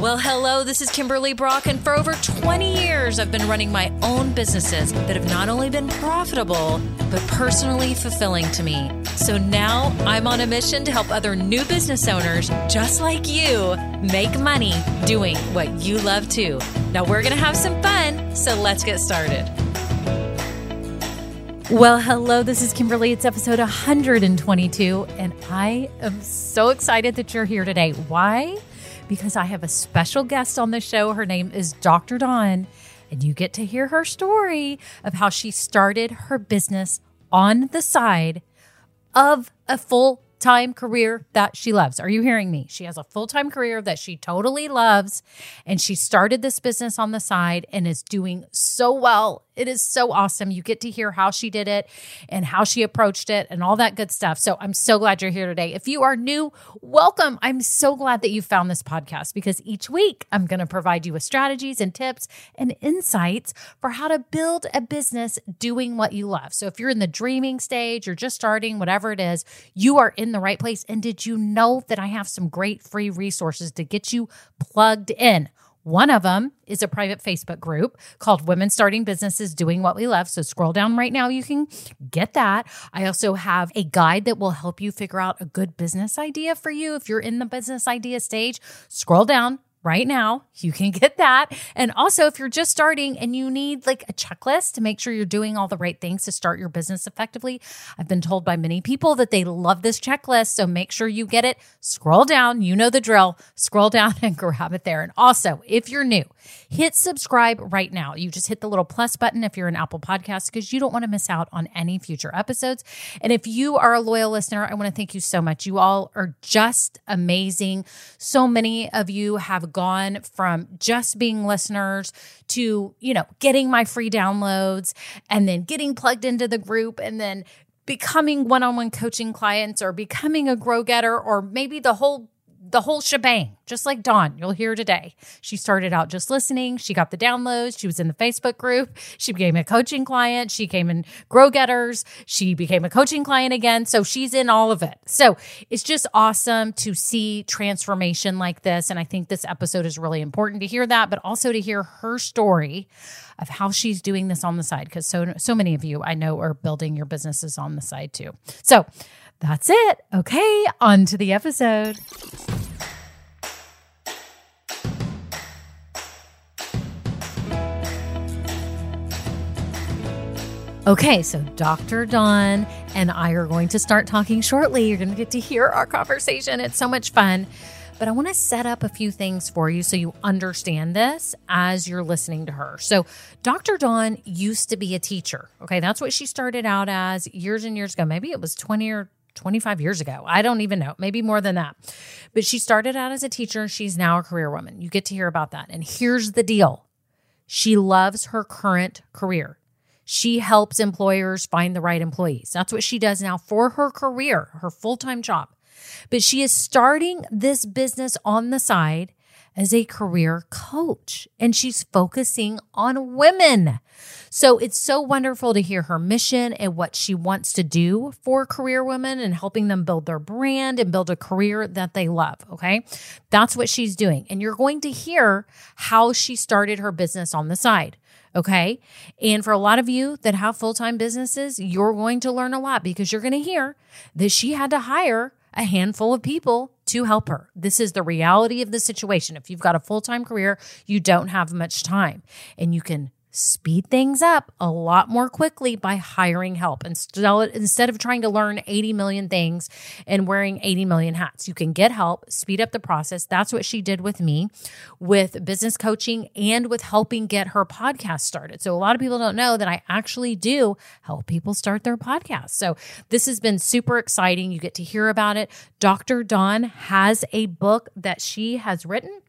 Well, hello, this is Kimberly Brock, and for over 20 years, I've been running my own businesses that have not only been profitable, but personally fulfilling to me. So now I'm on a mission to help other new business owners just like you make money doing what you love too. Now we're going to have some fun, so let's get started. Well, hello, this is Kimberly. It's episode 122, and I am so excited that you're here today. Why? Because I have a special guest on the show. Her name is Dr. Dawn, and you get to hear her story of how she started her business on the side of a full time career that she loves. Are you hearing me? She has a full time career that she totally loves, and she started this business on the side and is doing so well. It is so awesome. You get to hear how she did it and how she approached it and all that good stuff. So I'm so glad you're here today. If you are new, welcome. I'm so glad that you found this podcast because each week I'm going to provide you with strategies and tips and insights for how to build a business doing what you love. So if you're in the dreaming stage, you're just starting, whatever it is, you are in the right place. And did you know that I have some great free resources to get you plugged in? One of them is a private Facebook group called Women Starting Businesses Doing What We Love. So scroll down right now. You can get that. I also have a guide that will help you figure out a good business idea for you. If you're in the business idea stage, scroll down, right now. You can get that. And also, if you're just starting and you need like a checklist to make sure you're doing all the right things to start your business effectively, I've been told by many people that they love this checklist. So make sure you get it. Scroll down. You know the drill. Scroll down and grab it there. And also, if you're new, hit subscribe right now. You just hit the little plus button if you're an Apple Podcast because you don't want to miss out on any future episodes. And if you are a loyal listener, I want to thank you so much. You all are just amazing. So many of you have gone from just being listeners to, you know, getting my free downloads and then getting plugged into the group and then becoming one-on-one coaching clients or becoming a grow getter or maybe the whole the whole shebang, just like Dawn, you'll hear today. She started out just listening. She got the downloads. She was in the Facebook group. She became a coaching client. She came in Grow Getters. She became a coaching client again. So she's in all of it. So it's just awesome to see transformation like this. And I think this episode is really important to hear that, but also to hear her story of how she's doing this on the side. Because so, so many of you I know are building your businesses on the side too. So that's it. Okay, on to the episode. Okay, so Dr. Dawn and I are going to start talking shortly. You're going to get to hear our conversation. It's so much fun. But I want to set up a few things for you so you understand this as you're listening to her. So, Dr. Dawn used to be a teacher. Okay, that's what she started out as years and years ago. Maybe it was 20 or 25 years ago. I don't even know, maybe more than that. But she started out as a teacher. She's now a career woman. You get to hear about that. And here's the deal she loves her current career. She helps employers find the right employees. That's what she does now for her career, her full time job. But she is starting this business on the side as a career coach and she's focusing on women. So it's so wonderful to hear her mission and what she wants to do for career women and helping them build their brand and build a career that they love. Okay. That's what she's doing. And you're going to hear how she started her business on the side. Okay. And for a lot of you that have full time businesses, you're going to learn a lot because you're going to hear that she had to hire a handful of people to help her. This is the reality of the situation. If you've got a full time career, you don't have much time and you can speed things up a lot more quickly by hiring help instead of trying to learn 80 million things and wearing 80 million hats. You can get help speed up the process. That's what she did with me with business coaching and with helping get her podcast started. So a lot of people don't know that I actually do help people start their podcast. So this has been super exciting. You get to hear about it. Dr. Dawn has a book that she has written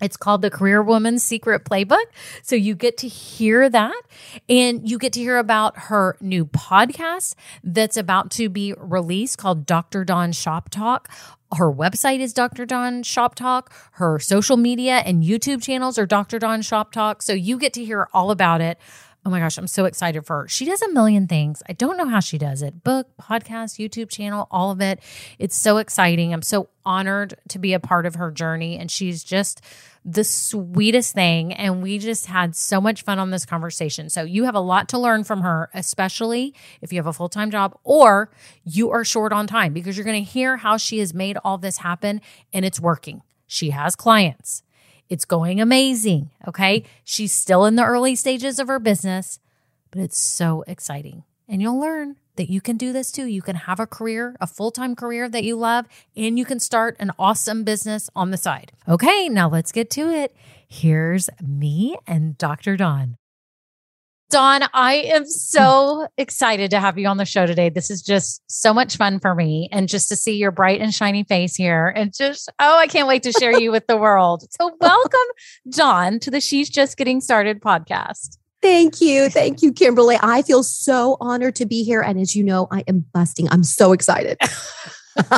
it's called the Career Woman's Secret Playbook. So you get to hear that and you get to hear about her new podcast that's about to be released called Dr. Dawn Shop Talk. Her website is Dr. Dawn Shop Talk. Her social media and YouTube channels are Dr. Dawn Shop Talk. So you get to hear all about it. Oh my gosh, I'm so excited for her. She does a million things. I don't know how she does it book, podcast, YouTube channel, all of it. It's so exciting. I'm so honored to be a part of her journey. And she's just the sweetest thing. And we just had so much fun on this conversation. So you have a lot to learn from her, especially if you have a full time job or you are short on time, because you're going to hear how she has made all this happen and it's working. She has clients. It's going amazing. Okay. She's still in the early stages of her business, but it's so exciting. And you'll learn that you can do this too. You can have a career, a full time career that you love, and you can start an awesome business on the side. Okay. Now let's get to it. Here's me and Dr. Dawn. Dawn, I am so excited to have you on the show today. This is just so much fun for me and just to see your bright and shiny face here and just, oh, I can't wait to share you with the world. So, welcome, Dawn, to the She's Just Getting Started podcast. Thank you. Thank you, Kimberly. I feel so honored to be here. And as you know, I am busting. I'm so excited.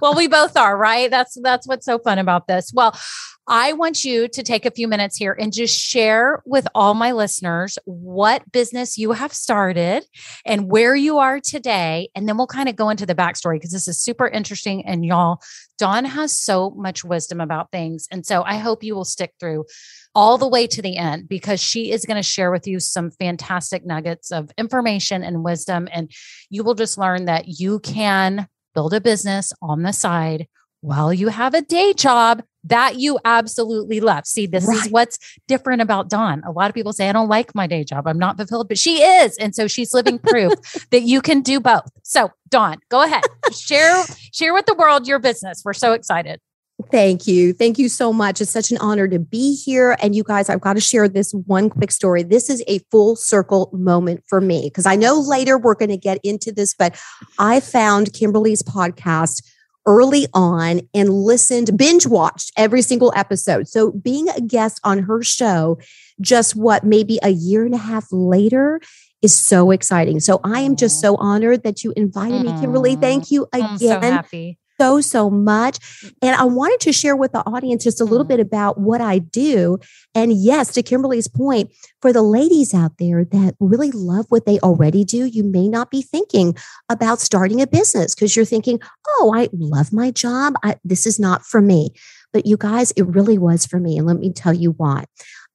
well, we both are, right? That's that's what's so fun about this. Well, I want you to take a few minutes here and just share with all my listeners what business you have started and where you are today. And then we'll kind of go into the backstory because this is super interesting. And y'all, Dawn has so much wisdom about things. And so I hope you will stick through all the way to the end because she is going to share with you some fantastic nuggets of information and wisdom. And you will just learn that you can build a business on the side while you have a day job that you absolutely love. See, this right. is what's different about Dawn. A lot of people say, I don't like my day job. I'm not fulfilled, but she is. And so she's living proof that you can do both. So, Dawn, go ahead. share, share with the world your business. We're so excited. Thank you. Thank you so much. It's such an honor to be here. And you guys, I've got to share this one quick story. This is a full circle moment for me because I know later we're going to get into this, but I found Kimberly's podcast early on and listened, binge watched every single episode. So being a guest on her show, just what, maybe a year and a half later, is so exciting. So I am just so honored that you invited me, Kimberly. Mm-hmm. Thank you again. I'm so happy so, so much. And I wanted to share with the audience just a little bit mm. about what I do. And yes, to Kimberly's point, for the ladies out there that really love what they already do, you may not be thinking about starting a business because you're thinking, oh, I love my job. I, this is not for me. But you guys, it really was for me. And let me tell you why.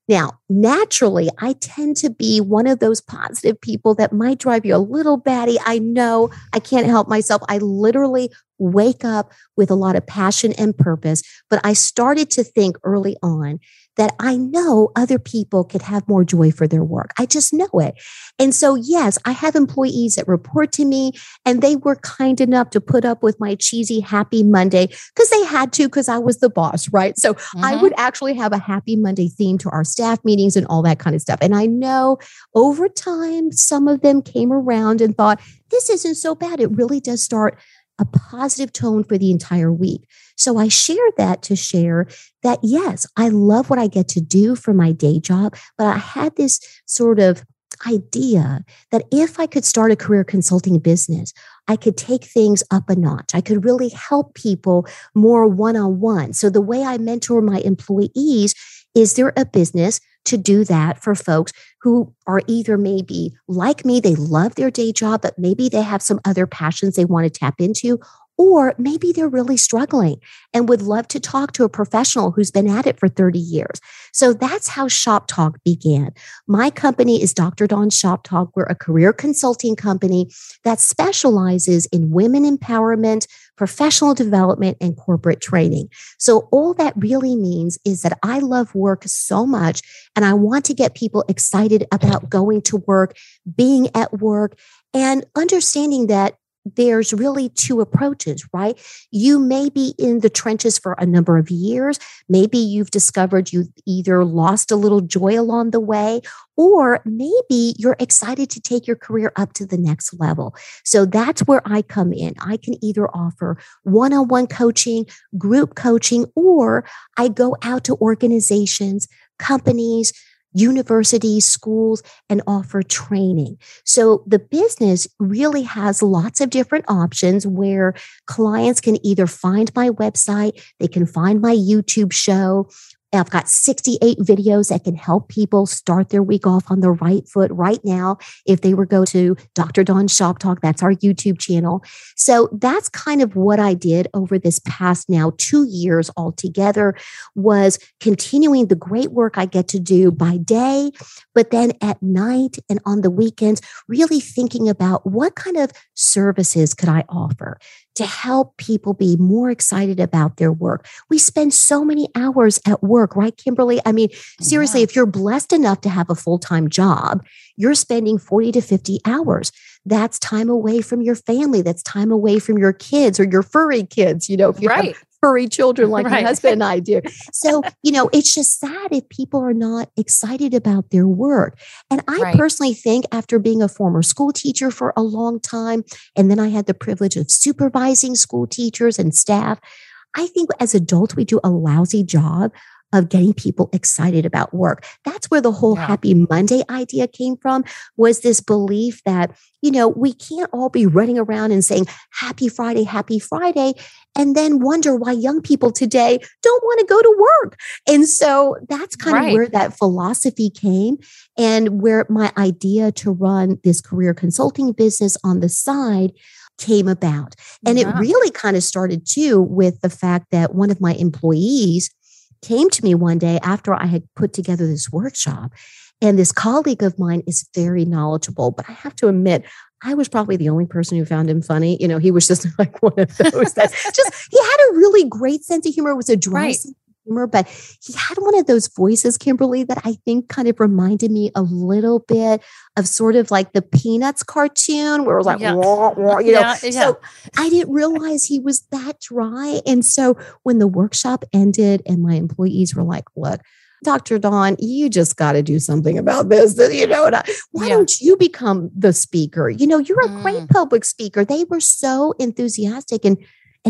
Now, naturally, I tend to be one of those positive people that might drive you a little batty. I know I can't help myself. I literally wake up with a lot of passion and purpose. But I started to think early on that I know other people could have more joy for their work. I just know it. And so, yes, I have employees that report to me and they were kind enough to put up with my cheesy happy Monday because they had to because I was the boss, right? So mm-hmm. I would actually have a happy Monday theme to our staff meetings and all that kind of stuff. And I know over time, some of them came around and thought, this isn't so bad. It really does start a positive tone for the entire week. So I share that to share that, yes, I love what I get to do for my day job, but I had this sort of idea that if I could start a career consulting business, I could take things up a notch. I could really help people more one on one. So the way I mentor my employees is there a business to do that for folks who are either maybe like me, they love their day job, but maybe they have some other passions they want to tap into, or maybe they're really struggling and would love to talk to a professional who's been at it for 30 years. So that's how Shop Talk began. My company is Dr. Dawn Shop Talk. We're a career consulting company that specializes in women empowerment, professional development, and corporate training. So all that really means is that I love work so much and I want to get people excited about going to work, being at work, and understanding that there's really two approaches, right? You may be in the trenches for a number of years. Maybe you've discovered you've either lost a little joy along the way, or maybe you're excited to take your career up to the next level. So that's where I come in. I can either offer one on one coaching, group coaching, or I go out to organizations, companies, universities, schools, and offer training. So the business really has lots of different options where clients can either find my website, they can find my YouTube show, I've got 68 videos that can help people start their week off on the right foot right now. If they were go to Dr. Dawn Shop Talk, that's our YouTube channel. So that's kind of what I did over this past now two years altogether was continuing the great work I get to do by day, but then at night and on the weekends, really thinking about what kind of services could I offer to help people be more excited about their work. We spend so many hours at work, right, Kimberly? I mean, seriously, yeah. if you're blessed enough to have a full time job, you're spending 40 to 50 hours. That's time away from your family. That's time away from your kids or your furry kids. You know, if you right. have furry children like right. my husband and I do. So, you know, it's just sad if people are not excited about their work. And I right. personally think after being a former school teacher for a long time, and then I had the privilege of supervising school teachers and staff, I think as adults, we do a lousy job of getting people excited about work. That's where the whole yeah. happy Monday idea came from was this belief that, you know, we can't all be running around and saying happy Friday, happy Friday, and then wonder why young people today don't want to go to work. And so that's kind right. of where that philosophy came and where my idea to run this career consulting business on the side came about. And yeah. it really kind of started too with the fact that one of my employees came to me one day after I had put together this workshop. And this colleague of mine is very knowledgeable, but I have to admit, I was probably the only person who found him funny. You know, he was just like one of those that just, he had a really great sense of humor. It was a dry right. sense humor, but he had one of those voices, Kimberly, that I think kind of reminded me a little bit of sort of like the Peanuts cartoon where it was like, yeah. wah, wah, you know. Yeah, yeah. So I didn't realize he was that dry. And so when the workshop ended and my employees were like, look, Dr. Dawn, you just got to do something about this. You know, why yeah. don't you become the speaker? You know, you're a mm. great public speaker. They were so enthusiastic and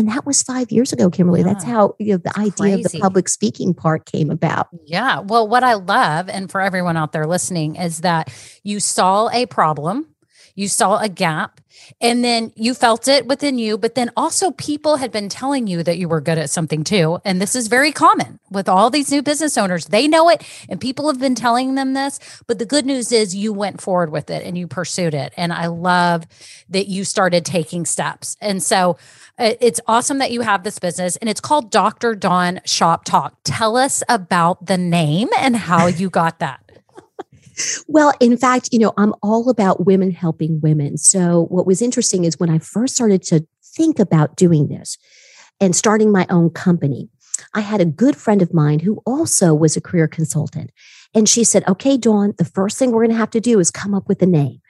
and that was five years ago, Kimberly. Yeah. That's how you know the idea Crazy. of the public speaking part came about. Yeah. Well, what I love, and for everyone out there listening, is that you saw a problem, you saw a gap, and then you felt it within you. But then also, people had been telling you that you were good at something too. And this is very common with all these new business owners. They know it, and people have been telling them this. But the good news is you went forward with it and you pursued it. And I love that you started taking steps. And so, uh, it's awesome that you have this business and it's called Dr. Dawn Shop Talk. Tell us about the name and how you got that. Well, in fact, you know, I'm all about women helping women. So, what was interesting is when I first started to think about doing this and starting my own company, I had a good friend of mine who also was a career consultant. And she said, Okay, Dawn, the first thing we're going to have to do is come up with a name.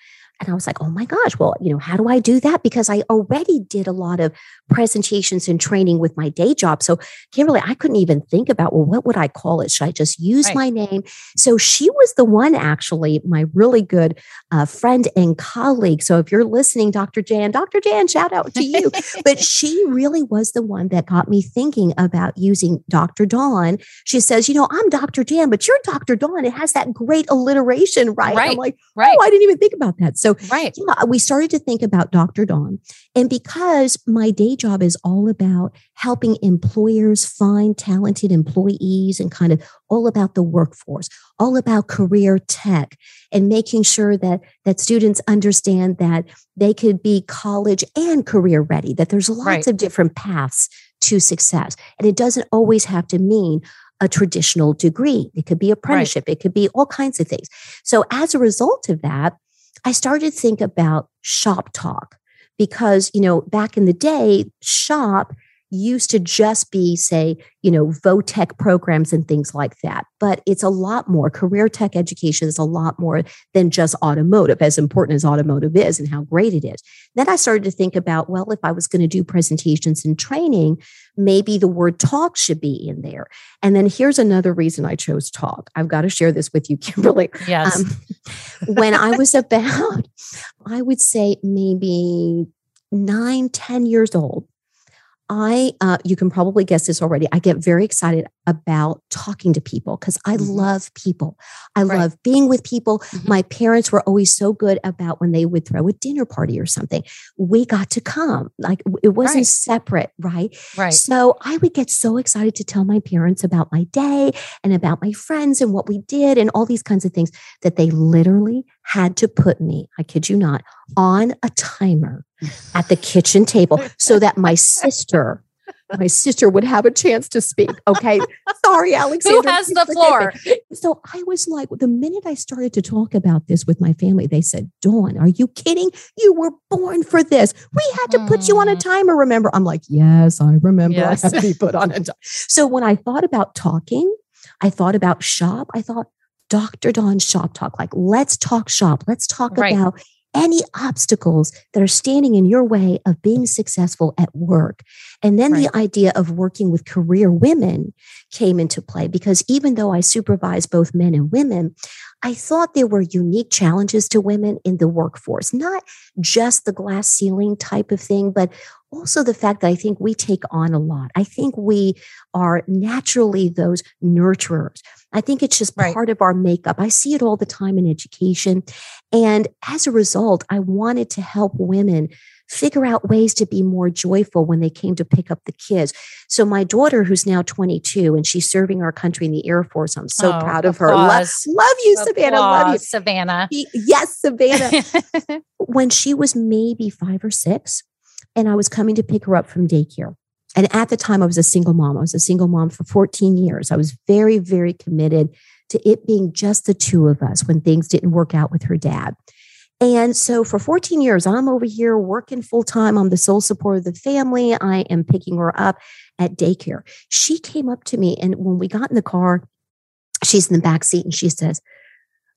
And I was like, oh my gosh, well, you know, how do I do that? Because I already did a lot of presentations and training with my day job. So, Kimberly, I couldn't even think about, well, what would I call it? Should I just use right. my name? So, she was the one, actually, my really good uh, friend and colleague. So, if you're listening, Dr. Jan, Dr. Jan, shout out to you. but she really was the one that got me thinking about using Dr. Dawn. She says, you know, I'm Dr. Jan, but you're Dr. Dawn. It has that great alliteration, right? right. I'm like, right. oh, I didn't even think about that. So, so, right. Yeah, we started to think about Dr. Dawn. And because my day job is all about helping employers find talented employees and kind of all about the workforce, all about career tech and making sure that that students understand that they could be college and career ready, that there's lots right. of different paths to success. And it doesn't always have to mean a traditional degree. It could be apprenticeship. Right. It could be all kinds of things. So as a result of that, I started to think about shop talk because, you know, back in the day, shop used to just be, say, you know, VOTEC programs and things like that. But it's a lot more. Career tech education is a lot more than just automotive, as important as automotive is and how great it is. Then I started to think about, well, if I was going to do presentations and training, maybe the word talk should be in there. And then here's another reason I chose talk. I've got to share this with you, Kimberly. Yes. Um, when I was about, I would say maybe nine, ten years old, I, uh, you can probably guess this already. I get very excited about talking to people because I mm-hmm. love people. I right. love being with people. Mm-hmm. My parents were always so good about when they would throw a dinner party or something, we got to come. Like it wasn't right. separate, right? Right. So I would get so excited to tell my parents about my day and about my friends and what we did and all these kinds of things that they literally had to put me, I kid you not, on a timer at the kitchen table so that my sister my sister would have a chance to speak. Okay. Sorry, Alexandra. Who has the floor? So I was like, the minute I started to talk about this with my family, they said, Dawn, are you kidding? You were born for this. We had to put you on a mm. timer, remember? I'm like, yes, I remember yes. I had to be put on a timer. So when I thought about talking, I thought about shop. I thought, Dr. Dawn Shop Talk, like, let's talk shop. Let's talk right. about any obstacles that are standing in your way of being successful at work. And then right. the idea of working with career women came into play because even though I supervise both men and women, I thought there were unique challenges to women in the workforce, not just the glass ceiling type of thing, but also the fact that I think we take on a lot. I think we are naturally those nurturers. I think it's just right. part of our makeup. I see it all the time in education. And as a result, I wanted to help women figure out ways to be more joyful when they came to pick up the kids. So my daughter, who's now 22 and she's serving our country in the Air Force, I'm so oh, proud of her. Love, love you, applause, Savannah. Love you, Savannah. yes, Savannah. when she was maybe five or six, and I was coming to pick her up from daycare. And at the time, I was a single mom. I was a single mom for 14 years. I was very, very committed to it being just the two of us when things didn't work out with her dad. And so for 14 years, I'm over here working full time. I'm the sole support of the family. I am picking her up at daycare. She came up to me, and when we got in the car, she's in the back seat and she says,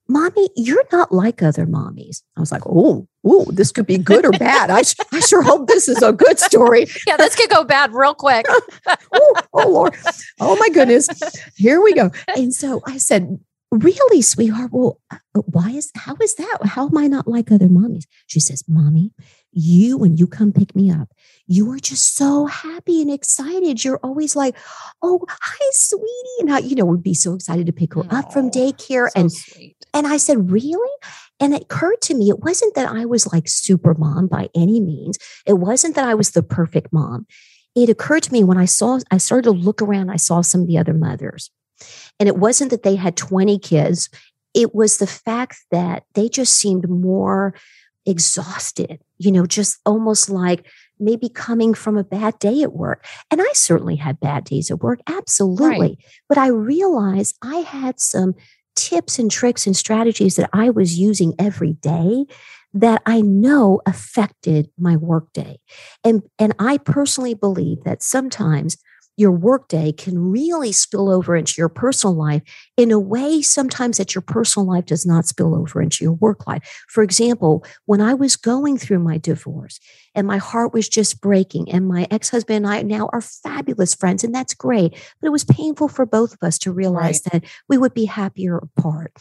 Mommy, you're not like other mommies. I was like, oh, oh, this could be good or bad. I, sh- I sure hope this is a good story. yeah, this could go bad real quick. oh, oh, Lord. Oh, my goodness. Here we go. And so I said, really, sweetheart? Well, uh, why is, how is that? How am I not like other mommies? She says, Mommy, you, when you come pick me up, you are just so happy and excited. You're always like, oh, hi, sweetie. And I, you know, would be so excited to pick her Aww, up from daycare. So and sweet. and I said, really? And it occurred to me, it wasn't that I was like super mom by any means. It wasn't that I was the perfect mom. It occurred to me when I saw, I started to look around, I saw some of the other mothers. And it wasn't that they had 20 kids. It was the fact that they just seemed more exhausted, you know, just almost like maybe coming from a bad day at work. And I certainly had bad days at work, absolutely. Right. But I realized I had some tips and tricks and strategies that I was using every day that I know affected my workday. And, and I personally believe that sometimes your workday can really spill over into your personal life in a way sometimes that your personal life does not spill over into your work life. For example, when I was going through my divorce and my heart was just breaking, and my ex husband and I now are fabulous friends, and that's great, but it was painful for both of us to realize right. that we would be happier apart.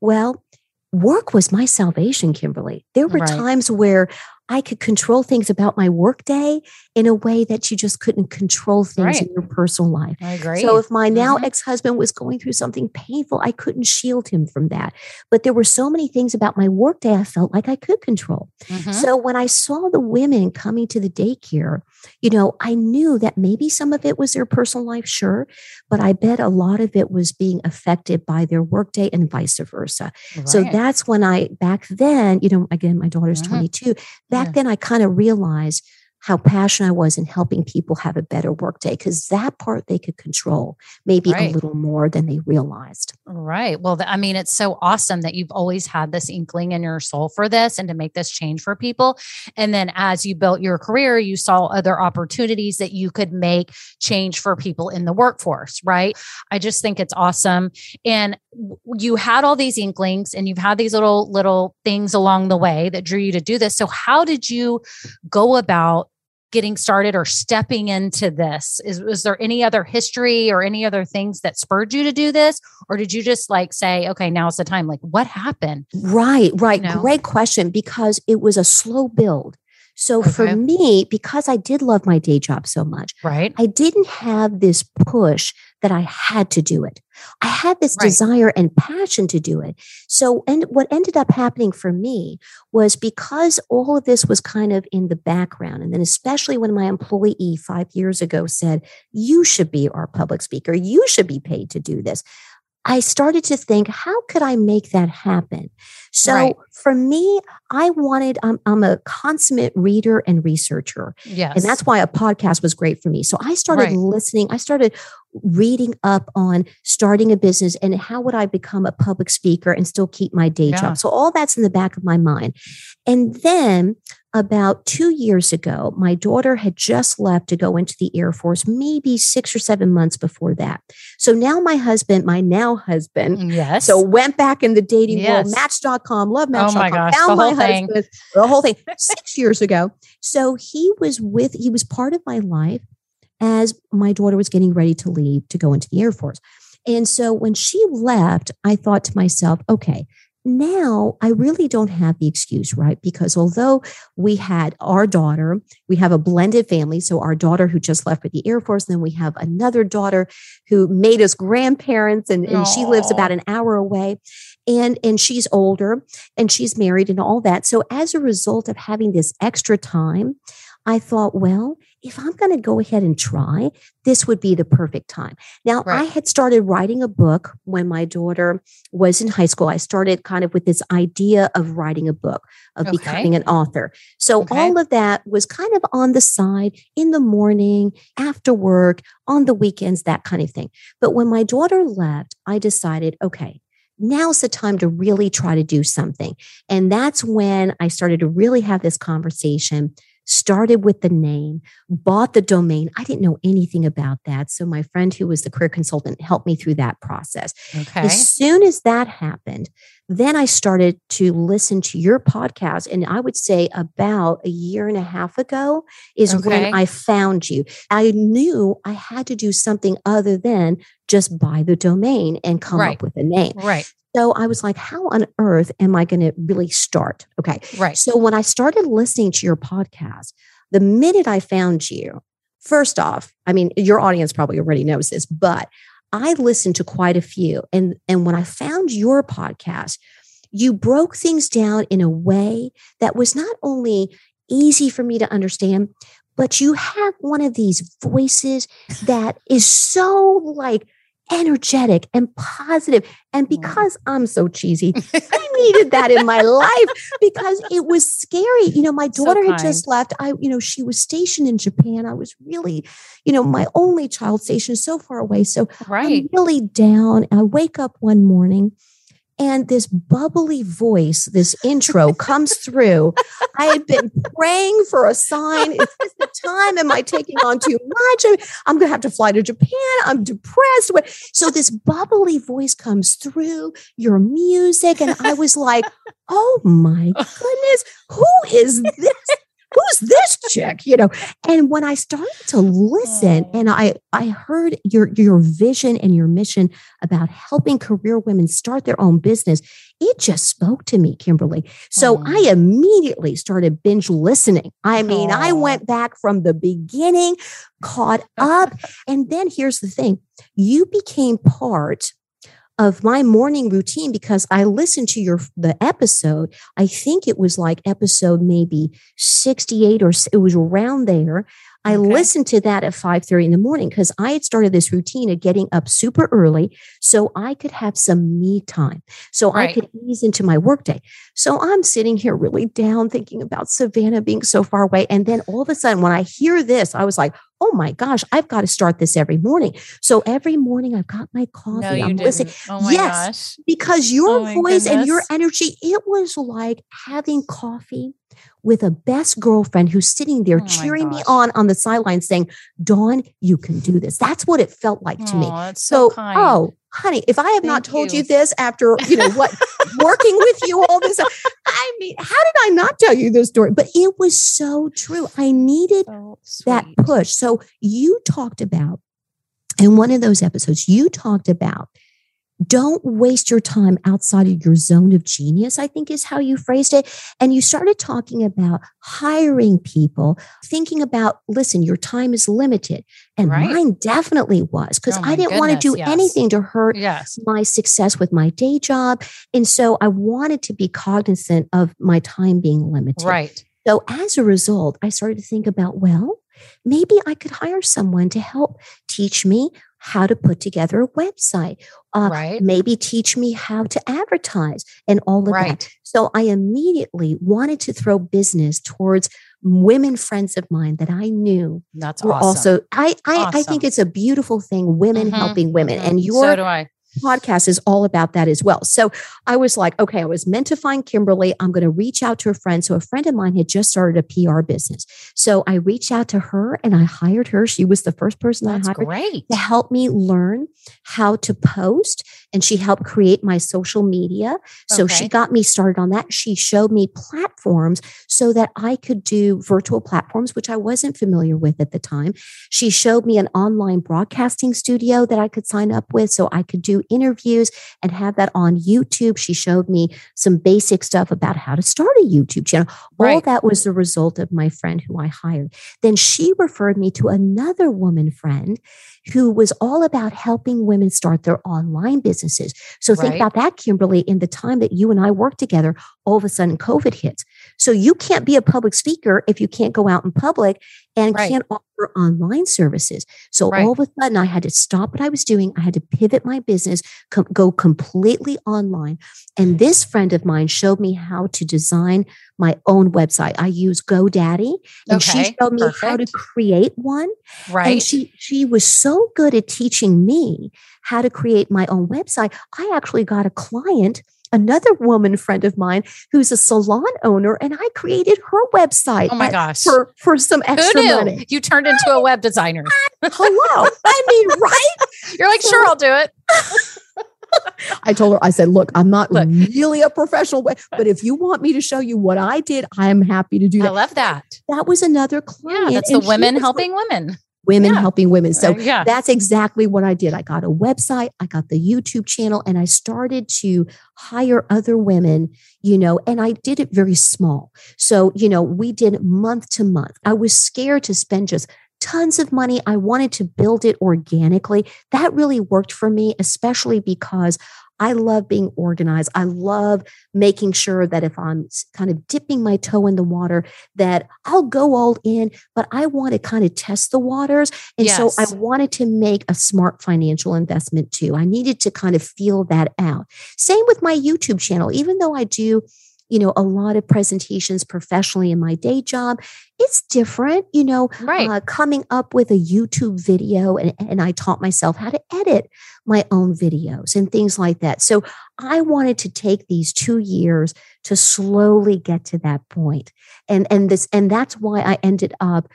Well, work was my salvation, Kimberly. There were right. times where I could control things about my workday in a way that you just couldn't control things right. in your personal life. I agree. So if my now mm-hmm. ex-husband was going through something painful, I couldn't shield him from that. But there were so many things about my workday I felt like I could control. Mm-hmm. So when I saw the women coming to the daycare, you know, I knew that maybe some of it was their personal life, sure, but I bet a lot of it was being affected by their workday and vice versa. Right. So that's when I back then, you know, again, my daughter's mm-hmm. 22. That back then I kind of realized how passionate I was in helping people have a better workday because that part they could control maybe right. a little more than they realized. Right. Well, I mean, it's so awesome that you've always had this inkling in your soul for this and to make this change for people. And then as you built your career, you saw other opportunities that you could make change for people in the workforce. Right. I just think it's awesome. And you had all these inklings and you've had these little, little things along the way that drew you to do this. So, how did you go about getting started or stepping into this? Is was there any other history or any other things that spurred you to do this? Or did you just like say, okay, now's the time? Like what happened? Right, right. You know? Great question because it was a slow build. So Okay. for me, because I did love my day job so much, Right. I didn't have this push that I had to do it. I had this Right. desire and passion to do it. So, and what ended up happening for me was because all of this was kind of in the background. And then, especially when my employee five years ago said, You should be our public speaker, you should be paid to do this. I started to think, how could I make that happen? So Right. for me, I wanted, I'm, I'm a consummate reader and researcher. Yes. And that's why a podcast was great for me. So I started Right. listening, I started reading up on starting a business and how would I become a public speaker and still keep my day Yeah. job. So all that's in the back of my mind. And then about two years ago, my daughter had just left to go into the Air Force, maybe six or seven months before that. So now my husband, my now husband, yes. so went back in the dating Yes. world, match.com, love Oh match.com, my gosh, found my thing. husband, the whole thing six years ago. So he was with, he was part of my life as my daughter was getting ready to leave to go into the Air Force. And so when she left, I thought to myself, okay, now I really don't have the excuse, right? Because although we had our daughter, we have a blended family. So our daughter who just left for the Air Force, and then we have another daughter who made us grandparents, and, and she lives about an hour away. And, and she's older and she's married and all that. So as a result of having this extra time, I thought, well, if I'm going to go ahead and try, this would be the perfect time. Now, I had started writing a book when my daughter was in high school. I started kind of with this idea of writing a book, of Okay. becoming an author. So Okay. all of that was kind of on the side in the morning, after work, on the weekends, that kind of thing. But when my daughter left, I decided, okay, now's the time to really try to do something. And that's when I started to really have this conversation. Started with the name, bought the domain. I didn't know anything about that. So, my friend who was the career consultant helped me through that process. okay. As soon as that happened, then I started to listen to your podcast. And I would say about a year and a half ago is Okay. when I found you. I knew I had to do something other than just buy the domain and come Right. up with a name. Right. So I was like, how on earth am I going to really start? Okay. Right. So when I started listening to your podcast, the minute I found you, first off, I mean, your audience probably already knows this, but I listened to quite a few. And, and when I found your podcast, you broke things down in a way that was not only easy for me to understand, but you have one of these voices that is so like energetic and positive. And because I'm so cheesy, I needed that in my life because it was scary. You know, my So daughter had just left. I, you know, she was stationed in Japan. I was really, you know, my only child stationed so far away. So Right. I'm really down. I wake up one morning and this bubbly voice, this intro comes through. I had been praying for a sign. Is this the time? Am I taking on too much? I'm, going to have to fly to Japan. I'm depressed. So this bubbly voice comes through your music. And I was like, oh my goodness, who is this? Who's this chick? You know, and when I started to listen Oh. and I I heard your your vision and your mission about helping career women start their own business, it just spoke to me, Kimberly. So. I mm. immediately started binge listening. I mean, I Oh. went back from the beginning, caught up, and then here's the thing: you became part of my morning routine because I listened to your the episode. I think it was like episode maybe 68 or it was around there. I Okay. listened to that at 5:30 in the morning because I had started this routine of getting up super early so I could have some me time. So I could ease into my workday. So I'm sitting here really down thinking about Savannah being so far away. And then all of a sudden, when I hear this, I was like, oh my gosh, I've got to start this every morning. So every morning I've got my coffee. No, I'm didn't. listening Oh my Yes. gosh. because your Oh voice and your energy, it was like having coffee with a best girlfriend who's sitting there Oh cheering me on on the sidelines saying, Dawn, you can do this. That's what it felt like to me. That's so, So, oh, honey, if I have not told you. you. this after, you know, what working with you all this, I mean, how did I not tell you this story? But it was so true. I needed So that push. So you talked about in one of those episodes, you talked about don't waste your time outside of your zone of genius, I think is how you phrased it. And you started talking about hiring people, thinking about, listen, your time is limited. And right. mine definitely was because oh I didn't want to do yes. anything to hurt yes. my success with my day job. And so I wanted to be cognizant of my time being limited. Right. So as a result, I started to think about, well, maybe I could hire someone to help teach me how to put together a website. Uh, right. Maybe teach me how to advertise and all of right. that. So I immediately wanted to throw business towards women friends of mine that I knew That's were awesome. also I I, awesome. I think it's a beautiful thing, women mm-hmm. helping women. Mm-hmm. And your so do I podcast is all about that as well. So I was like, okay, I was meant to find Kimberly. I'm going to reach out to a friend. So a friend of mine had just started a PR business. So I reached out to her and I hired her. She was the first person That's I hired great. to help me learn how to post. And she helped create my social media. So okay. she got me started on that. She showed me platforms so that I could do virtual platforms, which I wasn't familiar with at the time. She showed me an online broadcasting studio that I could sign up with so I could do interviews and have that on YouTube. She showed me some basic stuff about how to start a YouTube channel. Right. All that was the result of my friend who I hired. Then she referred me to another woman friend who was all about helping women start their online businesses. So think about that, Kimberly, in the time that you and I worked together, all of a sudden COVID hits. So you can't be a public speaker if you can't go out in public and right. can't offer online services. So right. all of a sudden, I had to stop what I was doing. I had to pivot my business, com- go completely online. And this friend of mine showed me how to design my own website. I use GoDaddy, and okay. she showed me Perfect. how to create one. Right. And she she was so good at teaching me how to create my own website. I actually got a client another woman friend of mine who's a salon owner, and I created her website. Oh my gosh. For, for some extra money. You turned into a web designer. Hello. I mean, right? You're like, sure, I'll do it. I told her, I said, look, I'm not look, really a professional, but if you want me to show you what I did, I'm happy to do that. I love that. That was another client. Yeah, that's the women helping like, women women yeah. helping women. So uh, yeah. that's exactly what I did. I got a website, I got the YouTube channel, and I started to hire other women, you know, and I did it very small. So, you know, we did month to month. I was scared to spend just tons of money. I wanted to build it organically. That really worked for me, especially because I love being organized. I love making sure that if I'm kind of dipping my toe in the water, that I'll go all in, but I want to kind of test the waters. And yes. so I wanted to make a smart financial investment too. I needed to kind of feel that out. Same with my YouTube channel, even though I do you know, a lot of presentations professionally in my day job. It's different, you know, right. Uh, coming up with a YouTube video and, and I taught myself how to edit my own videos and things like that. So I wanted to take these two years to slowly get to that point. And, and this, and that's why I ended up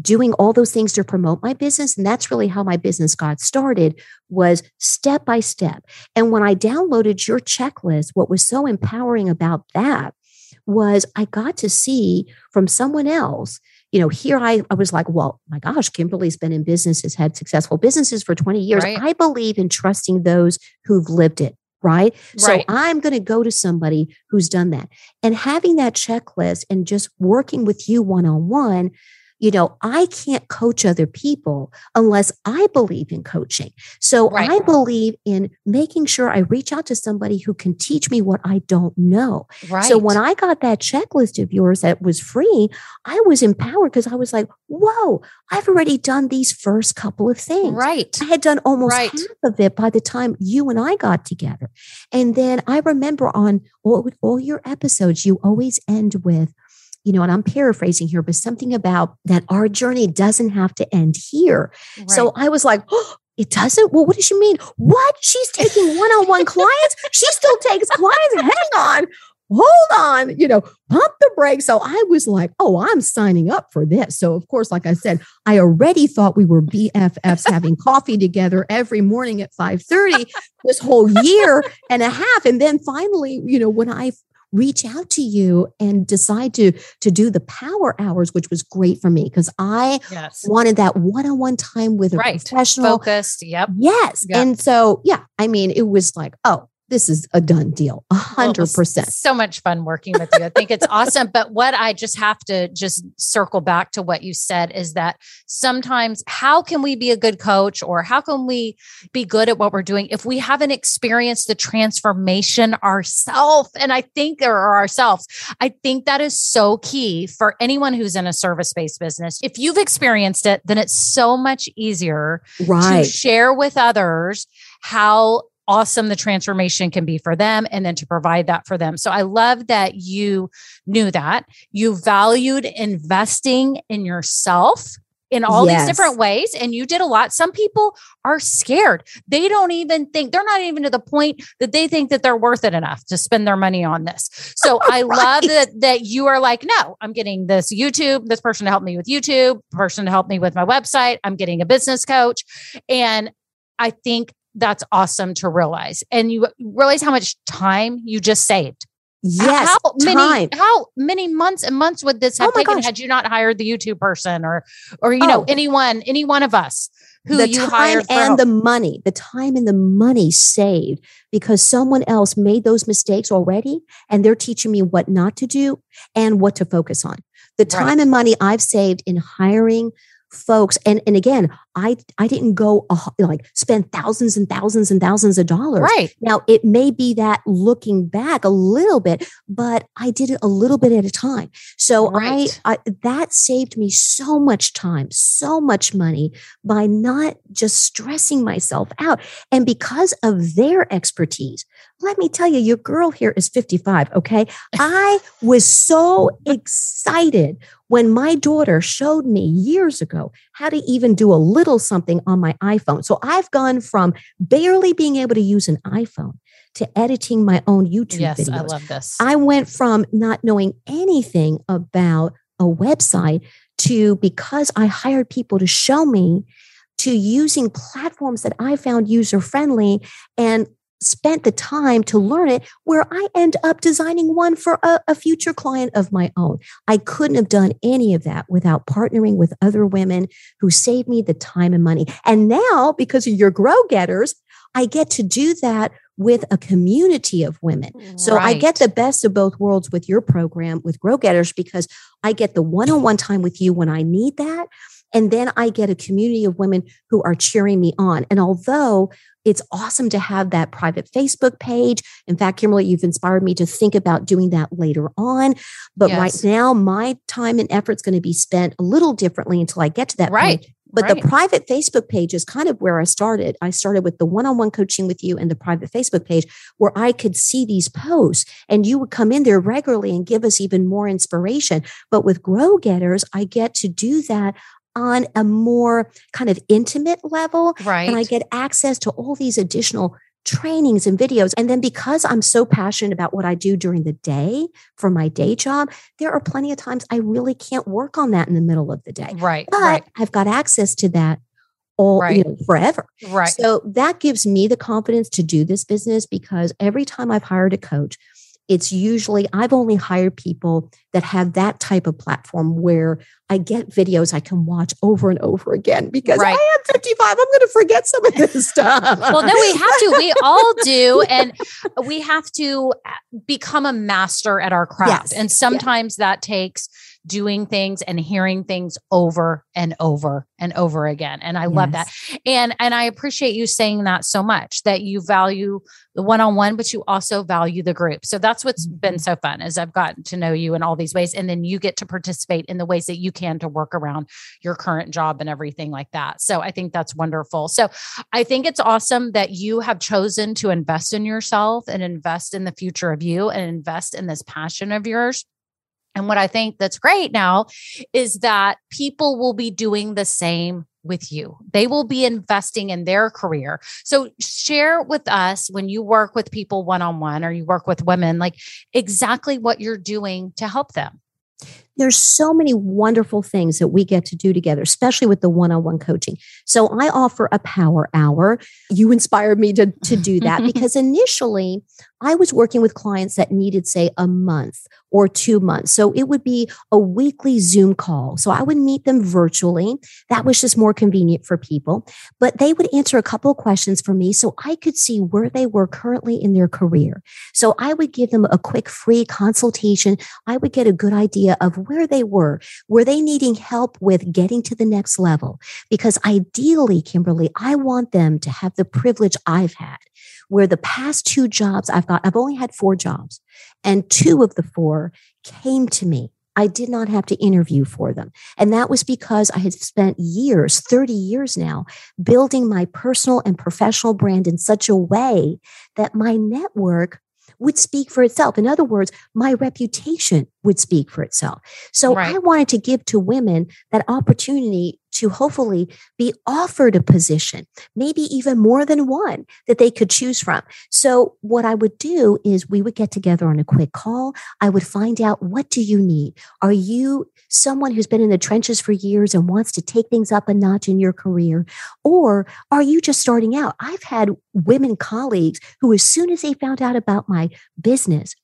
doing all those things to promote my business and that's really how my business got started was step by step and when i downloaded your checklist what was so empowering about that was i got to see from someone else you know here i, I was like well my gosh kimberly's been in business has had successful businesses for 20 years right. i believe in trusting those who've lived it right? right. So I'm going to go to somebody who's done that. And having that checklist and just working with you one on one you know, I can't coach other people unless I believe in coaching. So right. I believe in making sure I reach out to somebody who can teach me what I don't know. Right. So when I got that checklist of yours that was free, I was empowered because I was like, whoa, I've already done these first couple of things. Right. I had done almost right. half of it by the time you and I got together. And then I remember on all, all your episodes, you always end with, you know, and I'm paraphrasing here, but something about that our journey doesn't have to end here. Right. So I was like, oh, it doesn't? Well, what does she mean? What? She's taking one on one clients? She still takes clients? Hang on. Hold on, you know, pump the brakes. So I was like, oh, I'm signing up for this. So, of course, like I said, I already thought we were BFFs having coffee together every morning at 5 30 this whole year and a half. And then finally, you know, when I reach out to you and decide to to do the power hours, which was great for me because I Yes. wanted that one-on-one time with a Right. professional. Focused. Yep. Yes. Yeah. And so, yeah, I mean, it was like, oh, this is a done deal. A hundred percent. So much fun working with you. I think it's awesome. But what I just have to just circle back to what you said is that sometimes how can we be a good coach or how can we be good at what we're doing if we haven't experienced the transformation ourselves? And I think or ourselves, I think that is so key for anyone who's in a service-based business. If you've experienced it, then it's so much easier Right. to share with others how awesome the transformation can be for them and then to provide that for them. So I love that you knew that. You valued investing in yourself in all Yes. these different ways and you did a lot. Some people are scared. They don't even think they're not even to the point that they think that they're worth it enough to spend their money on this. So I love that that you are like, no, I'm getting this YouTube, this person to help me with YouTube, person to help me with my website. I'm getting a business coach. And I think that's awesome to realize. And you realize how much time you just saved. Yes. How many time. how many months and months would this oh have Oh taken gosh. had you not hired the YouTube person or or you know Oh. anyone any one of us who the you time hired and help? the money, the time and the money saved because someone else made those mistakes already and they're teaching me what not to do and what to focus on. The time Right. and money I've saved in hiring folks and and again i i didn't go uh, like spend thousands and thousands and thousands of dollars right. now it may be that looking back a little bit but i did it a little bit at a time so Right. I, I that saved me so much time so much money by not just stressing myself out and because of their expertise let me tell you your girl here is 55 okay i was so excited when my daughter showed me years ago how to even do a little something on my iphone so i've gone from barely being able to use an iphone to editing my own youtube Yes, videos I love this. I went from not knowing anything about a website to because I hired people to show me to using platforms that I found user friendly and spent the time to learn it where I end up designing one for a, a future client of my own. I couldn't have done any of that without partnering with other women who saved me the time and money. And now because of your grow getters, I get to do that with a community of women. So I get the best of both worlds with your program with Grow Getters because I get the one on one time with you when I need that. And then I get a community of women who are cheering me on. And although it's awesome to have that private Facebook page, in fact, Kimberly, you've inspired me to think about doing that later on. But Yes. right now, my time and effort is going to be spent a little differently until I get to that right. point. But right. the private Facebook page is kind of where I started. I started with the one on one coaching with you and the private Facebook page where I could see these posts and you would come in there regularly and give us even more inspiration. But with Grow Getters, I get to do that on a more kind of intimate level. right. And I get access to all these additional trainings and videos. And then because I'm so passionate about what I do during the day for my day job, there are plenty of times I really can't work on that in the middle of the day right. but right. I've got access to that all you Right. know, forever. Right. So that gives me the confidence to do this business because every time I've hired a coach, it's usually I've only hired people that have that type of platform where I get videos I can watch over and over again because Right. I am 55. I'm going to forget some of this stuff. well, no, we have to. We all do. And we have to uh, become a master at our craft. Yes, And sometimes that takes doing things and hearing things over and over and over again. And I love that. And and I appreciate you saying that so much that you value the one-on-one, but you also value the group. So that's what's been mm-hmm. so fun is I've gotten to know you in all these ways. And then you get to participate in the ways that you can to work around your current job and everything like that. So I think that's wonderful. So I think it's awesome that you have chosen to invest in yourself and invest in the future of you and invest in this passion of yours. And what I think that's great now is that people will be doing the same with you. They will be investing in their career. So share with us when you work with people one on one or you work with women, like exactly what you're doing to help them. there's so many wonderful things that we get to do together, especially with the one-on-one coaching. So I offer a power hour. You inspired me to, to do that because initially I was working with clients that needed, say, a month or two months. So it would be a weekly Zoom call. So I would meet them virtually. That was just more convenient for people. But they would answer a couple of questions for me so I could see where they were currently in their career. So I would give them a quick free consultation. I would get a good idea of where they were. Were they needing help with getting to the next level? Because ideally, Kimberly, I want them to have the privilege I've had where the past two jobs I've got, I've only had four jobs, and two of the four came to me. I did not have to interview for them. And that was because I had spent years, 30 years now, building my personal and professional brand in such a way that my network would speak for itself. In other words, my reputation would speak for itself. So right. I wanted to give to women that opportunity to hopefully be offered a position, maybe even more than one that they could choose from. So what I would do is we would get together on a quick call. I would find out what do you need? Are you someone who's been in the trenches for years and wants to take things up a notch in your career? Or are you just starting out? I've had women colleagues who, as soon as they found out about my business,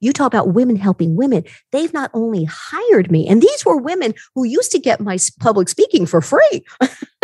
you talk about women helping women. They've not only hired me, and these were women who used to get my public speaking for free.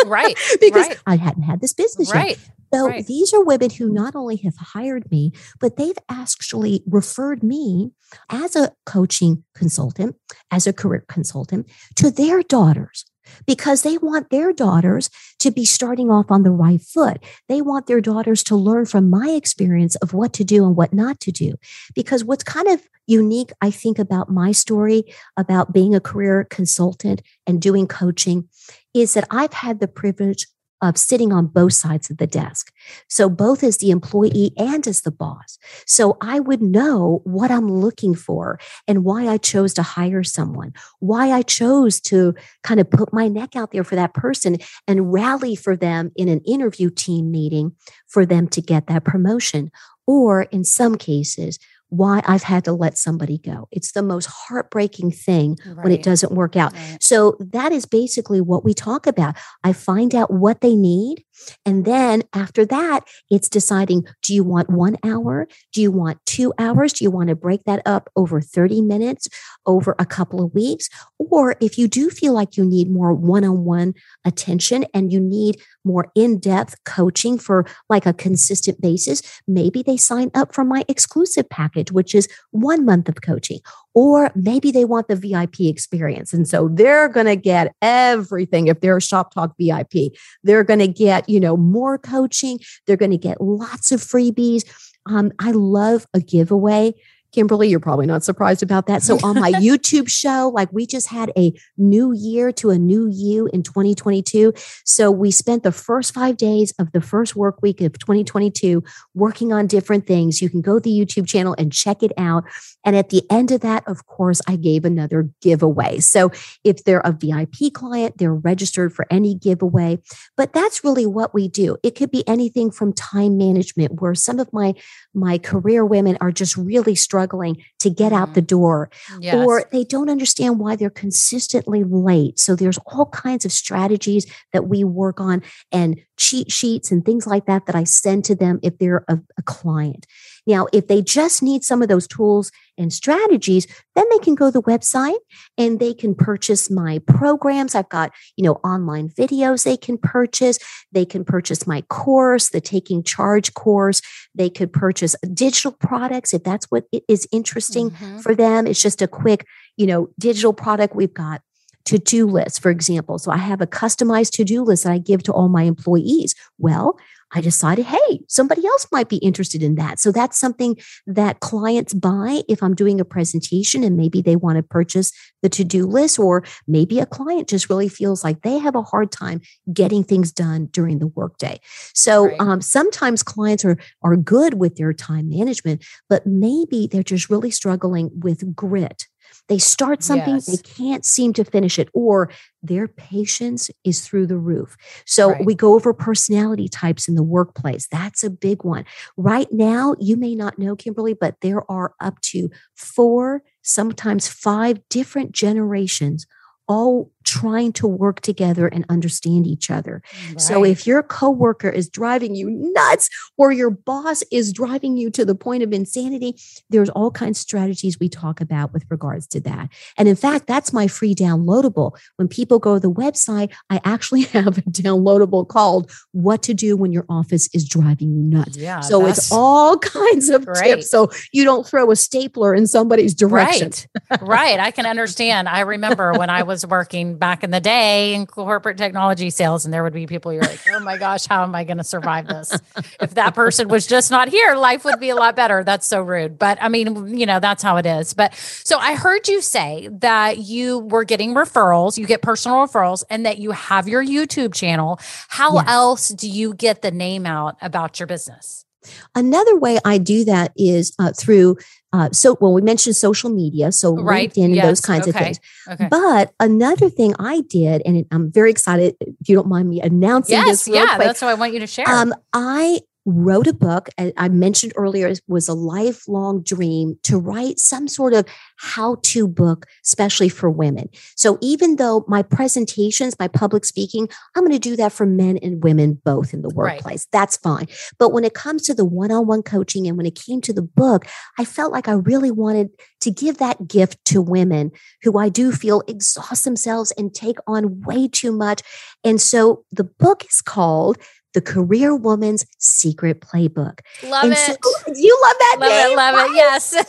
Right. because right. I hadn't had this business right. yet. So right. these are women who not only have hired me, but they've actually referred me as a coaching consultant, as a career consultant to their daughters because they want their daughters to be starting off on the right foot. They want their daughters to learn from my experience of what to do and what not to do. Because what's kind of unique, I think, about my story about being a career consultant and doing coaching is that I've had the privilege of sitting on both sides of the desk. So both as the employee and as the boss. So I would know what I'm looking for and why I chose to hire someone, why I chose to kind of put my neck out there for that person and rally for them in an interview team meeting for them to get that promotion. Or in some cases, why I've had to let somebody go. It's the most heartbreaking thing right. when it doesn't work out. Right. So that is basically what we talk about. I find out what they need. And then after that, it's deciding do you want one hour? Do you want two hours? Do you want to break that up over 30 minutes, over a couple of weeks? Or if you do feel like you need more one on one attention and you need more in depth coaching for like a consistent basis, maybe they sign up for my exclusive package, which is one month of coaching. Or maybe they want the VIP experience. And so they're going to get everything. If they're a Shop Talk VIP, they're going to get, you know, more coaching. They're going to get lots of freebies. Um, I love a giveaway Kimberly, you're probably not surprised about that. So on my YouTube show, like we just had a new year to a new you in 2022. So we spent the first five days of the first work week of 2022 working on different things. You can go to the YouTube channel and check it out. And at the end of that, of course, I gave another giveaway. So if they're a VIP client, they're registered for any giveaway. But that's really what we do. It could be anything from time management, where some of my my career women are just really struggling struggling to get mm-hmm. out the door yes. or they don't understand why they're consistently late. So there's all kinds of strategies that we work on and cheat sheets and things like that that I send to them if they're a, a client. Now, if they just need some of those tools and strategies, then they can go to the website and they can purchase my programs. I've got, you know, online videos they can purchase. They can purchase my course, the Taking Charge course. They could purchase digital products if that's what is interesting mm-hmm. for them. It's just a quick, you know, digital product. We've got to do lists, for example. So I have a customized to do list that I give to all my employees. Well, I decided, hey, somebody else might be interested in that. So that's something that clients buy if I'm doing a presentation and maybe they want to purchase the to do list, or maybe a client just really feels like they have a hard time getting things done during the workday. So right. um, sometimes clients are, are good with their time management, but maybe they're just really struggling with grit they start something, yes. they can't seem to finish it, or their patience is through the roof. So right. we go over personality types in the workplace. That's a big one. Right now, you may not know, Kimberly, but there are up to four, sometimes five different generations all trying to work together and understand each other. Right. So if your coworker is driving you nuts or your boss is driving you to the point of insanity, there's all kinds of strategies we talk about with regards to that. And in fact, that's my free downloadable. When people go to the website, I actually have a downloadable called What to Do When Your Office is Driving You Nuts. Yeah, so it's all kinds of great. tips. So you don't throw a stapler in somebody's direction. Right. right. I can understand. I remember when I was working back in the day in corporate technology sales, and there would be people you're like, oh my gosh, how am I going to survive this? If that person was just not here, life would be a lot better. That's so rude. But I mean, you know, that's how it is. But so I heard you say that you were getting referrals, you get personal referrals, and that you have your YouTube channel. How yes. else do you get the name out about your business? Another way I do that is uh, through uh, so well we mentioned social media so right. linkedin and those kinds okay. of things okay. but another thing i did and i'm very excited if you don't mind me announcing this. yes, this yeah quick, that's what i want you to share um, i wrote a book i mentioned earlier it was a lifelong dream to write some sort of how-to book especially for women. So even though my presentations my public speaking i'm going to do that for men and women both in the workplace. Right. that's fine. But when it comes to the one-on-one coaching and when it came to the book i felt like i really wanted to give that gift to women who i do feel exhaust themselves and take on way too much. And so the book is called the Career Woman's Secret Playbook. Love and it. So, you love that love name? It, love right? it. Yes.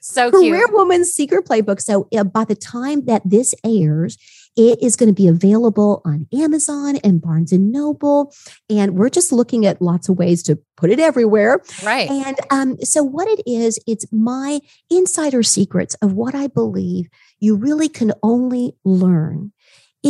so Career cute. Woman's Secret Playbook. So uh, by the time that this airs, it is going to be available on Amazon and Barnes and Noble. And we're just looking at lots of ways to put it everywhere. Right. And um, so, what it is, it's my insider secrets of what I believe you really can only learn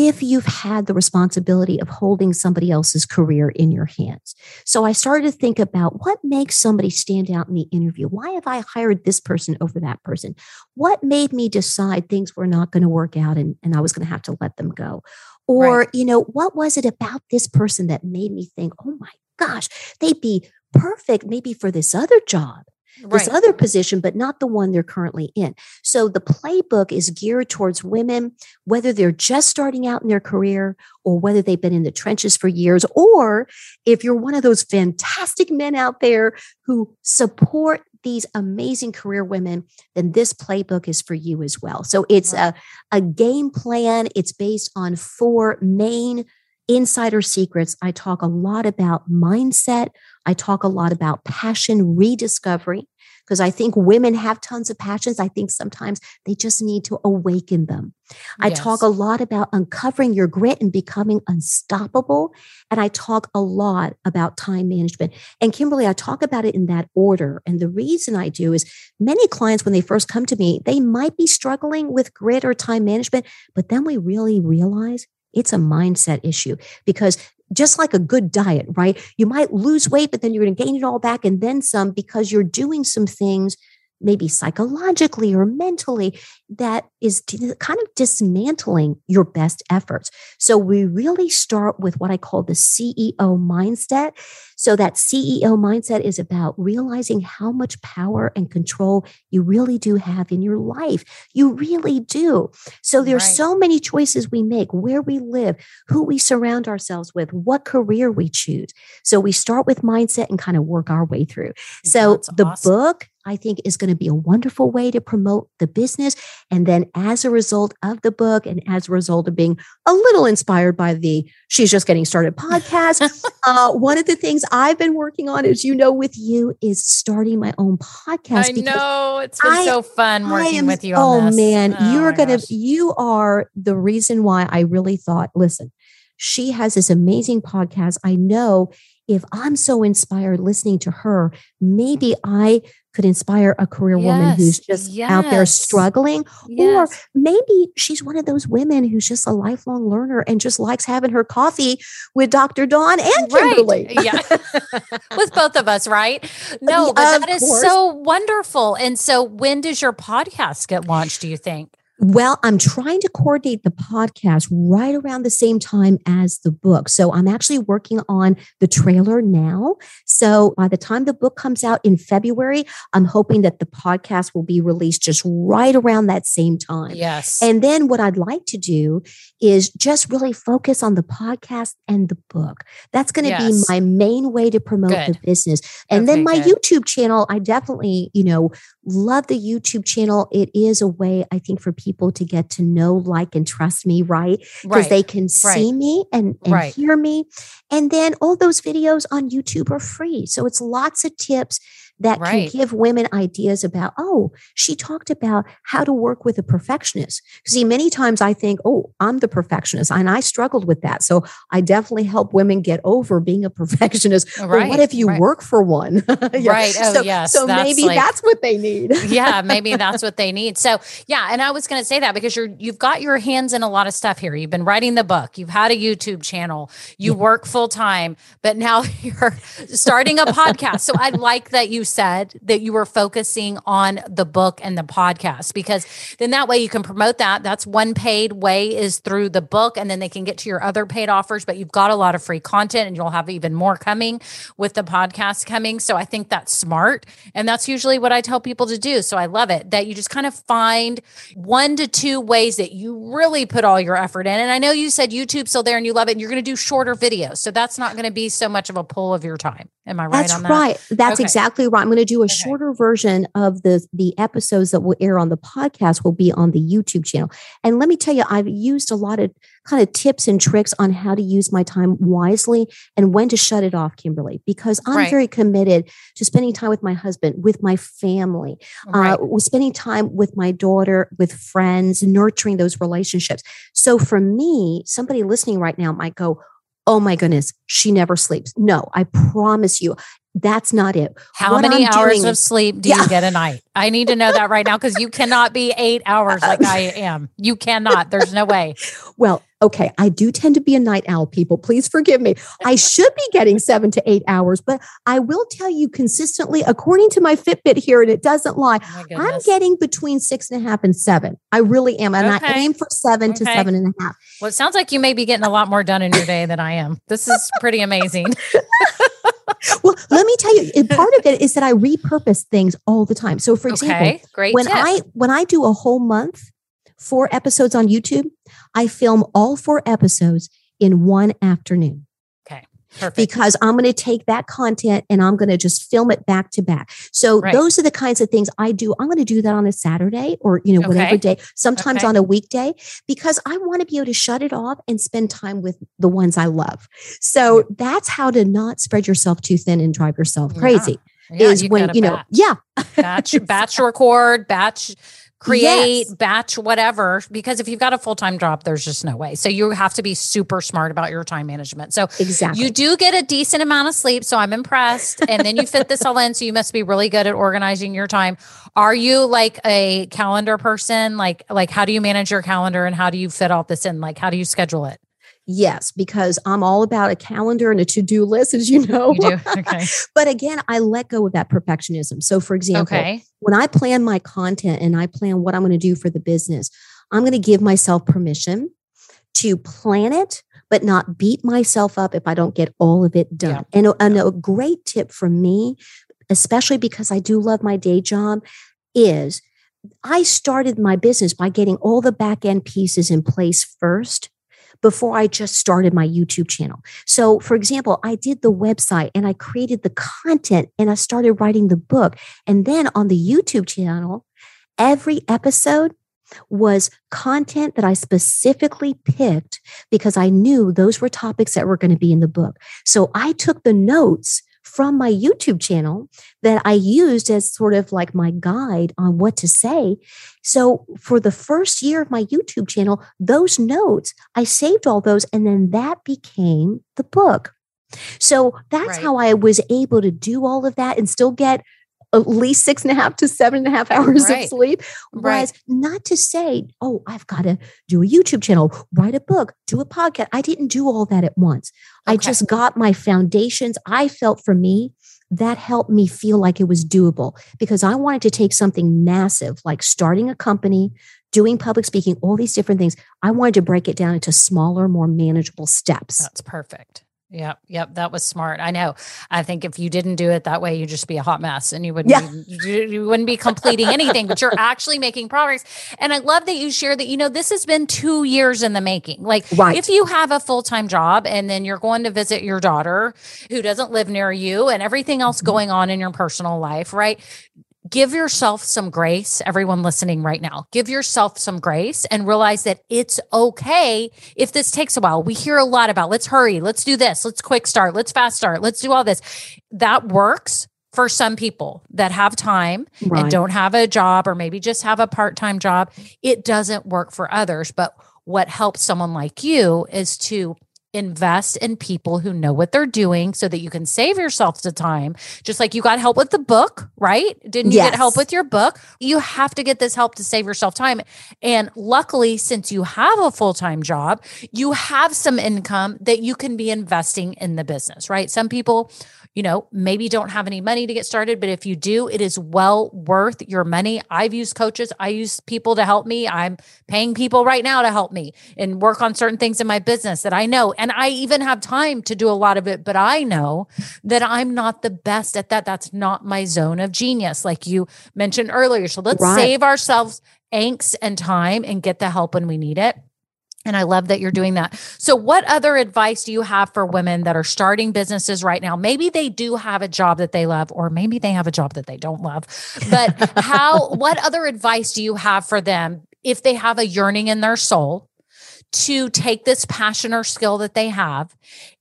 if you've had the responsibility of holding somebody else's career in your hands. So I started to think about what makes somebody stand out in the interview. Why have I hired this person over that person? What made me decide things were not going to work out and, and I was going to have to let them go? Or, right. you know, what was it about this person that made me think, oh my gosh, they'd be perfect maybe for this other job this right. other position, but not the one they're currently in. So the playbook is geared towards women, whether they're just starting out in their career or whether they've been in the trenches for years, or if you're one of those fantastic men out there who support these amazing career women, then this playbook is for you as well. So it's a, a game plan. It's based on four main insider secrets. I talk a lot about mindset. I talk a lot about passion rediscovery because I think women have tons of passions. I think sometimes they just need to awaken them. I yes. talk a lot about uncovering your grit and becoming unstoppable. And I talk a lot about time management. And Kimberly, I talk about it in that order. And the reason I do is many clients, when they first come to me, they might be struggling with grit or time management, but then we really realize it's a mindset issue because just like a good diet, right? You might lose weight, but then you're going to gain it all back and then some because you're doing some things maybe psychologically or mentally, that is kind of dismantling your best efforts. So we really start with what I call the CEO mindset. So that CEO mindset is about realizing how much power and control you really do have in your life. You really do. So there's right. so many choices we make, where we live, who we surround ourselves with, what career we choose. So we start with mindset and kind of work our way through. So That's the awesome. book I think is going to be a wonderful way to promote the business. And then as a result of the book and as a result of being a little inspired by the She's Just Getting Started podcast, uh, one of the things I've been working on, as you know, with you is starting my own podcast. I know it's been I, so fun working am, with you. oh man, oh you're going to, you are the reason why I really thought, listen, she has this amazing podcast. I know if I'm so inspired listening to her, maybe I could inspire a career yes, woman who's just yes. out there struggling. Yes. Or maybe she's one of those women who's just a lifelong learner and just likes having her coffee with Dr. Dawn and Kimberly. Right. Yeah. with both of us, right? No, but that is so wonderful. And so when does your podcast get launched, do you think? Well, I'm trying to coordinate the podcast right around the same time as the book. So I'm actually working on the trailer now. So by the time the book comes out in February, I'm hoping that the podcast will be released just right around that same time. Yes. And then what I'd like to do is just really focus on the podcast and the book. That's going to Yes. be my main way to promote the business. And then my good. YouTube channel, I definitely, you know, love the YouTube channel. It is a way, I think, for people to get to know, like, and trust me, right? Because right. they can see me and, and Right. hear me. And then all those videos on YouTube are free. So it's lots of tips that Right. can give women ideas about, oh, she talked about how to work with a perfectionist. See, many times I think, oh, I'm the perfectionist, and I struggled with that. So I definitely help women get over being a perfectionist. Oh, but Right, what if you right. work for one? Yeah. Right. Oh, so, yes, So that's maybe like- that's what they need. yeah, maybe that's what they need. So, yeah, and I was going to say that because you're you've got your hands in a lot of stuff here. You've been writing the book, you've had a YouTube channel, you Yeah. work full time, but now you're starting a podcast. So, I like that you said that you were focusing on the book and the podcast because then that way you can promote that. That's one paid way is through the book and then they can get to your other paid offers, but you've got a lot of free content and you'll have even more coming with the podcast coming. So, I think that's smart. And that's usually what I tell people to do. So I love it that you just kind of find one to two ways that you really put all your effort in. And I know you said YouTube's still there and you love it and you're going to do shorter videos. So that's not going to be so much of a pull of your time. Am I right That's on that? right. That's Okay. exactly right. I'm going to do a Okay. shorter version of the the episodes that will air on the podcast will be on the YouTube channel. And let me tell you, I've used a lot of kind of tips and tricks on how to use my time wisely and when to shut it off, Kimberly, because I'm Right. very committed to spending time with my husband, with my family, Right. uh, spending time with my daughter, with friends, nurturing those relationships. So for me, somebody listening right now might go, Oh my goodness, she never sleeps. No, I promise you, that's not it. How what many I'm hours of sleep do Yeah. you get a night? I need to know that right now because you cannot be eight hours like I am. You cannot. There's no way. Well, okay, I do tend to be a night owl, people. Please forgive me. I should be getting seven to eight hours, but I will tell you consistently, according to my Fitbit here, and it doesn't lie, Oh I'm getting between six and a half and seven. I really am. And I aim for seven to seven and a half. well, it sounds like you may be getting a lot more done in your day than I am. This is pretty amazing. Well, let me tell you, part of it is that I repurpose things all the time. So, for example, Okay. Great. when tip. I when I do a whole month, four episodes on YouTube, I film all four episodes in one afternoon. Perfect. because I'm going to take that content and I'm going to just film it back to back. So Right. those are the kinds of things I do. I'm going to do that on a Saturday or, you know, whatever day, sometimes Okay. on a weekday, because I want to be able to shut it off and spend time with the ones I love. So that's how to not spread yourself too thin and drive yourself crazy Yeah, is when, you know, yeah, batch batch record batch create Yes. batch whatever because if you've got a full-time job there's just no way. So you have to be super smart about your time management. So exactly. you do get a decent amount of sleep so i'm impressed. And then you fit this all in so you must be really good at organizing your time. Are you like a calendar person? Like like how do you manage your calendar and how do you fit all this in? Like how do you schedule it yes, because I'm all about a calendar and a to-do list, as you know. you do okay but again, I let go of that perfectionism. So for example, okay when I plan my content and I plan what I'm going to do for the business, I'm going to give myself permission to plan it, but not beat myself up if I don't get all of it done. And, a, and a great tip from me, especially because I do love my day job, is I started my business by getting all the back end pieces in place first before I just started my YouTube channel. So, for example, I did the website and I created the content and I started writing the book. And then on the YouTube channel, every episode was content that I specifically picked because I knew those were topics that were going to be in the book. So I took the notes from my YouTube channel that I used as sort of like my guide on what to say. So for the first year of my YouTube channel, those notes, I saved all those and then that became the book. So that's Right. how I was able to do all of that and still get at least six and a half to seven and a half hours Right. of sleep. Right. Was not to say, oh, I've got to do a YouTube channel, write a book, do a podcast. I didn't do all that at once. I just got my foundations. I felt for me that helped me feel like it was doable because I wanted to take something massive like starting a company, doing public speaking, all these different things. I wanted to break it down into smaller, more manageable steps. That's perfect. Yep, yep, that was smart. I know. I think if you didn't do it that way, you'd just be a hot mess, and you wouldn't yeah. be, you wouldn't be completing anything. but you're actually making progress, and I love that you share that. You know, this has been two years in the making. Like, right. if you have a full time job, and then you're going to visit your daughter who doesn't live near you, and everything else mm-hmm. going on in your personal life, right? Give yourself some grace, everyone listening right now. Give yourself some grace and realize that it's okay if this takes a while. We hear a lot about let's hurry, let's do this, let's quick start, let's fast start, let's do all this. That works for some people that have time right. and don't have a job or maybe just have a part time job. It doesn't work for others. But what helps someone like you is to invest in people who know what they're doing so that you can save yourself the time. Just like you got help with the book, right? Didn't you yes. get help with your book? You have to get this help to save yourself time. And luckily, since you have a full time job, you have some income that you can be investing in the business, right? Some people you know, maybe don't have any money to get started, but if you do, it is well worth your money. I've used coaches, I use people to help me. I'm paying people right now to help me and work on certain things in my business that I know. And I even have time to do a lot of it, but I know that I'm not the best at that. That's not my zone of genius, like you mentioned earlier. So let's right. save ourselves angst and time and get the help when we need it. And I love that you're doing that. So, what other advice do you have for women that are starting businesses right now? Maybe they do have a job that they love, or maybe they have a job that they don't love. But how, what other advice do you have for them if they have a yearning in their soul to take this passion or skill that they have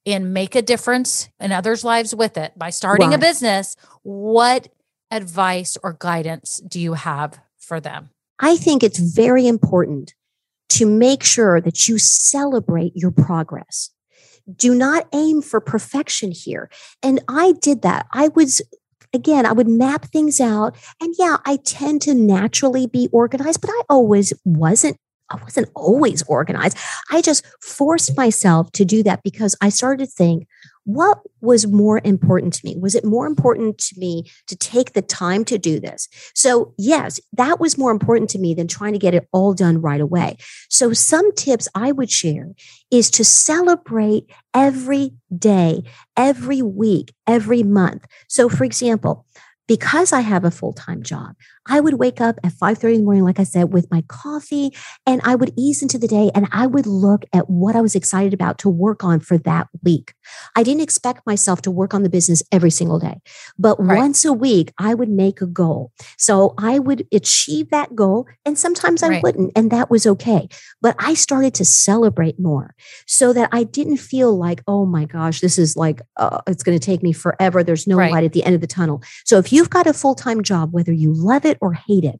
and make a difference in others' lives with it by starting right. a business? What advice or guidance do you have for them? I think it's very important to make sure that you celebrate your progress. Do not aim for perfection here. And I did that. I was again, I would map things out. And yeah, I tend to naturally be organized, but I always wasn't. I wasn't always organized. I just forced myself to do that because I started to think, what was more important to me? Was it more important to me to take the time to do this? So, yes, that was more important to me than trying to get it all done right away. So, some tips I would share is to celebrate every day, every week, every month. So, for example, because I have a full time job, I would wake up at 5:30 in the morning, like I said, with my coffee, and I would ease into the day and I would look at what I was excited about to work on for that week. I didn't expect myself to work on the business every single day, but right. once a week, I would make a goal. So I would achieve that goal, and sometimes I right. wouldn't, and that was okay. But I started to celebrate more so that I didn't feel like, oh my gosh, this is like, uh, it's going to take me forever. There's no right. light at the end of the tunnel. So if you've got a full time job, whether you love it or hate it,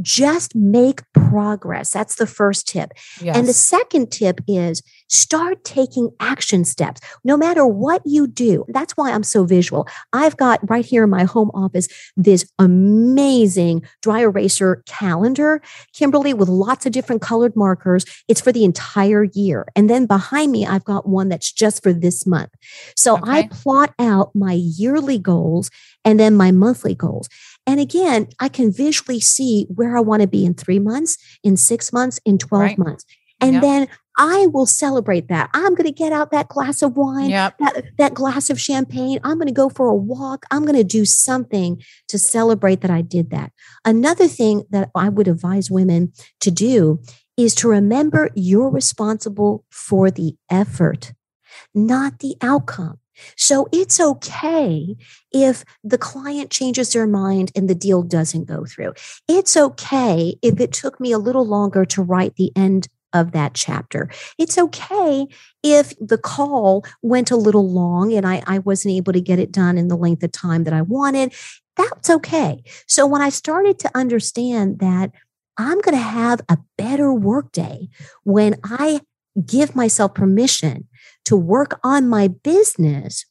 just make progress. That's the first tip. Yes. And the second tip is start taking action steps no matter what you do. That's why I'm so visual. I've got right here in my home office this amazing dry eraser calendar, Kimberly, with lots of different colored markers. It's for the entire year. And then behind me, I've got one that's just for this month. So okay. I plot out my yearly goals and then my monthly goals. And again, I can visually see where I want to be in three months, in six months, in 12 right. months. And yep. then I will celebrate that. I'm going to get out that glass of wine, yep. that, that glass of champagne. I'm going to go for a walk. I'm going to do something to celebrate that I did that. Another thing that I would advise women to do is to remember you're responsible for the effort, not the outcome. So it's okay if the client changes their mind and the deal doesn't go through. It's okay if it took me a little longer to write the end of that chapter. It's okay if the call went a little long and I, I wasn't able to get it done in the length of time that I wanted. That's okay. So when I started to understand that I'm going to have a better workday when I give myself permission to work on my business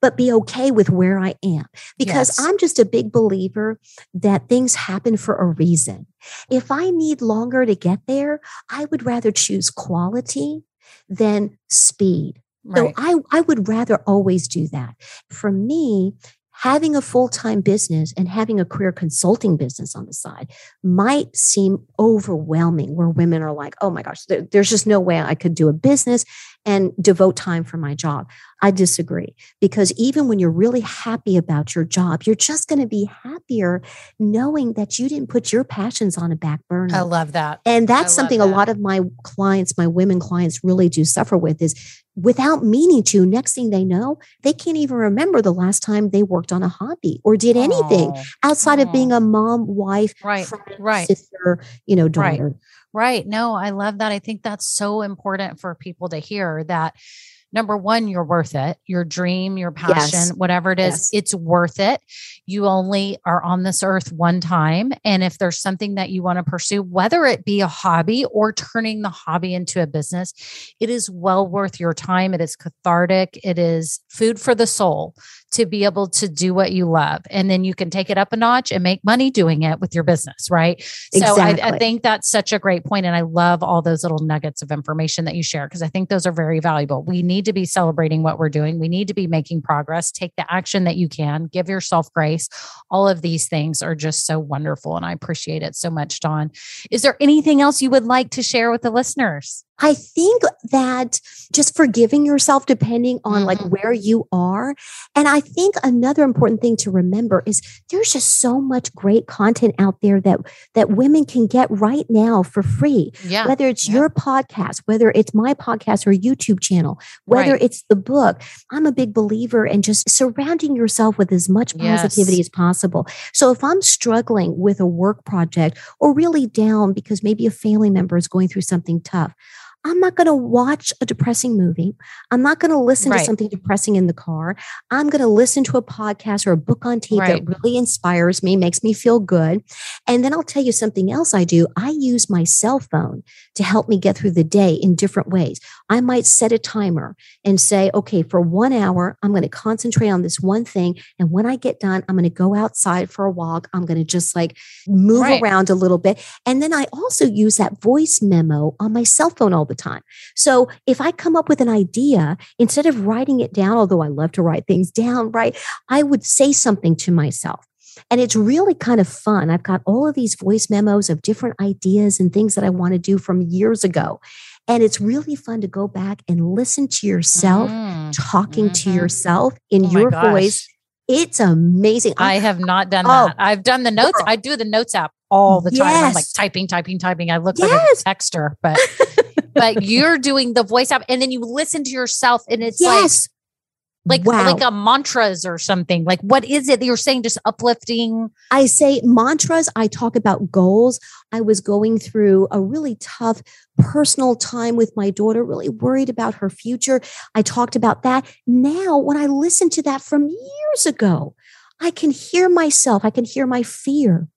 but be okay with where I am. Because yes. I'm just a big believer that things happen for a reason. If I need longer to get there, I would rather choose quality than speed. Right. So I, I would rather always do that. For me, having a full time business and having a career consulting business on the side might seem overwhelming, where women are like, oh my gosh, there, there's just no way I could do a business and devote time for my job. I disagree because even when you're really happy about your job, you're just going to be happier knowing that you didn't put your passions on a back burner. I love that. And that's something that. a lot of my clients, my women clients really do suffer with is without meaning to, next thing they know, they can't even remember the last time they worked on a hobby or did anything oh, outside oh. of being a mom, wife, right, friend, right. sister, you know, daughter. Right. Right. No, I love that. I think that's so important for people to hear that number one, you're worth it. Your dream, your passion, yes. whatever it is, yes. it's worth it. You only are on this earth one time. And if there's something that you want to pursue, whether it be a hobby or turning the hobby into a business, it is well worth your time. It is cathartic. It is food for the soul to be able to do what you love. And then you can take it up a notch and make money doing it with your business, right? Exactly. So I, I think that's such a great point. And I love all those little nuggets of information that you share because I think those are very valuable. We need to be celebrating what we're doing. We need to be making progress. Take the action that you can, give yourself grace. All of these things are just so wonderful. And I appreciate it so much, Dawn. Is there anything else you would like to share with the listeners? I think that just forgiving yourself depending on mm-hmm. like where you are. And I think another important thing to remember is there's just so much great content out there that that women can get right now for free. Yeah. Whether it's yeah. your podcast, whether it's my podcast or YouTube channel, whether right. it's the book. I'm a big believer in just surrounding yourself with as much positivity yes. as possible. So if I'm struggling with a work project or really down because maybe a family member is going through something tough, I'm not going to watch a depressing movie. I'm not going to listen right. to something depressing in the car. I'm going to listen to a podcast or a book on tape right. that really inspires me, makes me feel good. And then I'll tell you something else I do. I use my cell phone to help me get through the day in different ways. I might set a timer and say, okay, for one hour, I'm going to concentrate on this one thing. And when I get done, I'm going to go outside for a walk. I'm going to just like move right. around a little bit. And then I also use that voice memo on my cell phone all the time. So if I come up with an idea, instead of writing it down, although I love to write things down, right, I would say something to myself. And it's really kind of fun. I've got all of these voice memos of different ideas and things that I want to do from years ago. And it's really fun to go back and listen to yourself mm, talking mm-hmm. to yourself in oh your voice. It's amazing. I have not done oh, that. I've done the notes. Girl. I do the notes app all the time. Yes. I'm like typing, typing, typing. I look yes. like a texter, but but you're doing the voice app and then you listen to yourself and it's yes. like like wow. like a mantras or something. Like what is it that you're saying? Just uplifting. I say mantras. I talk about goals. I was going through a really tough personal time with my daughter, really worried about her future. I talked about that. Now, when I listen to that from years ago, I can hear myself. I can hear my fear.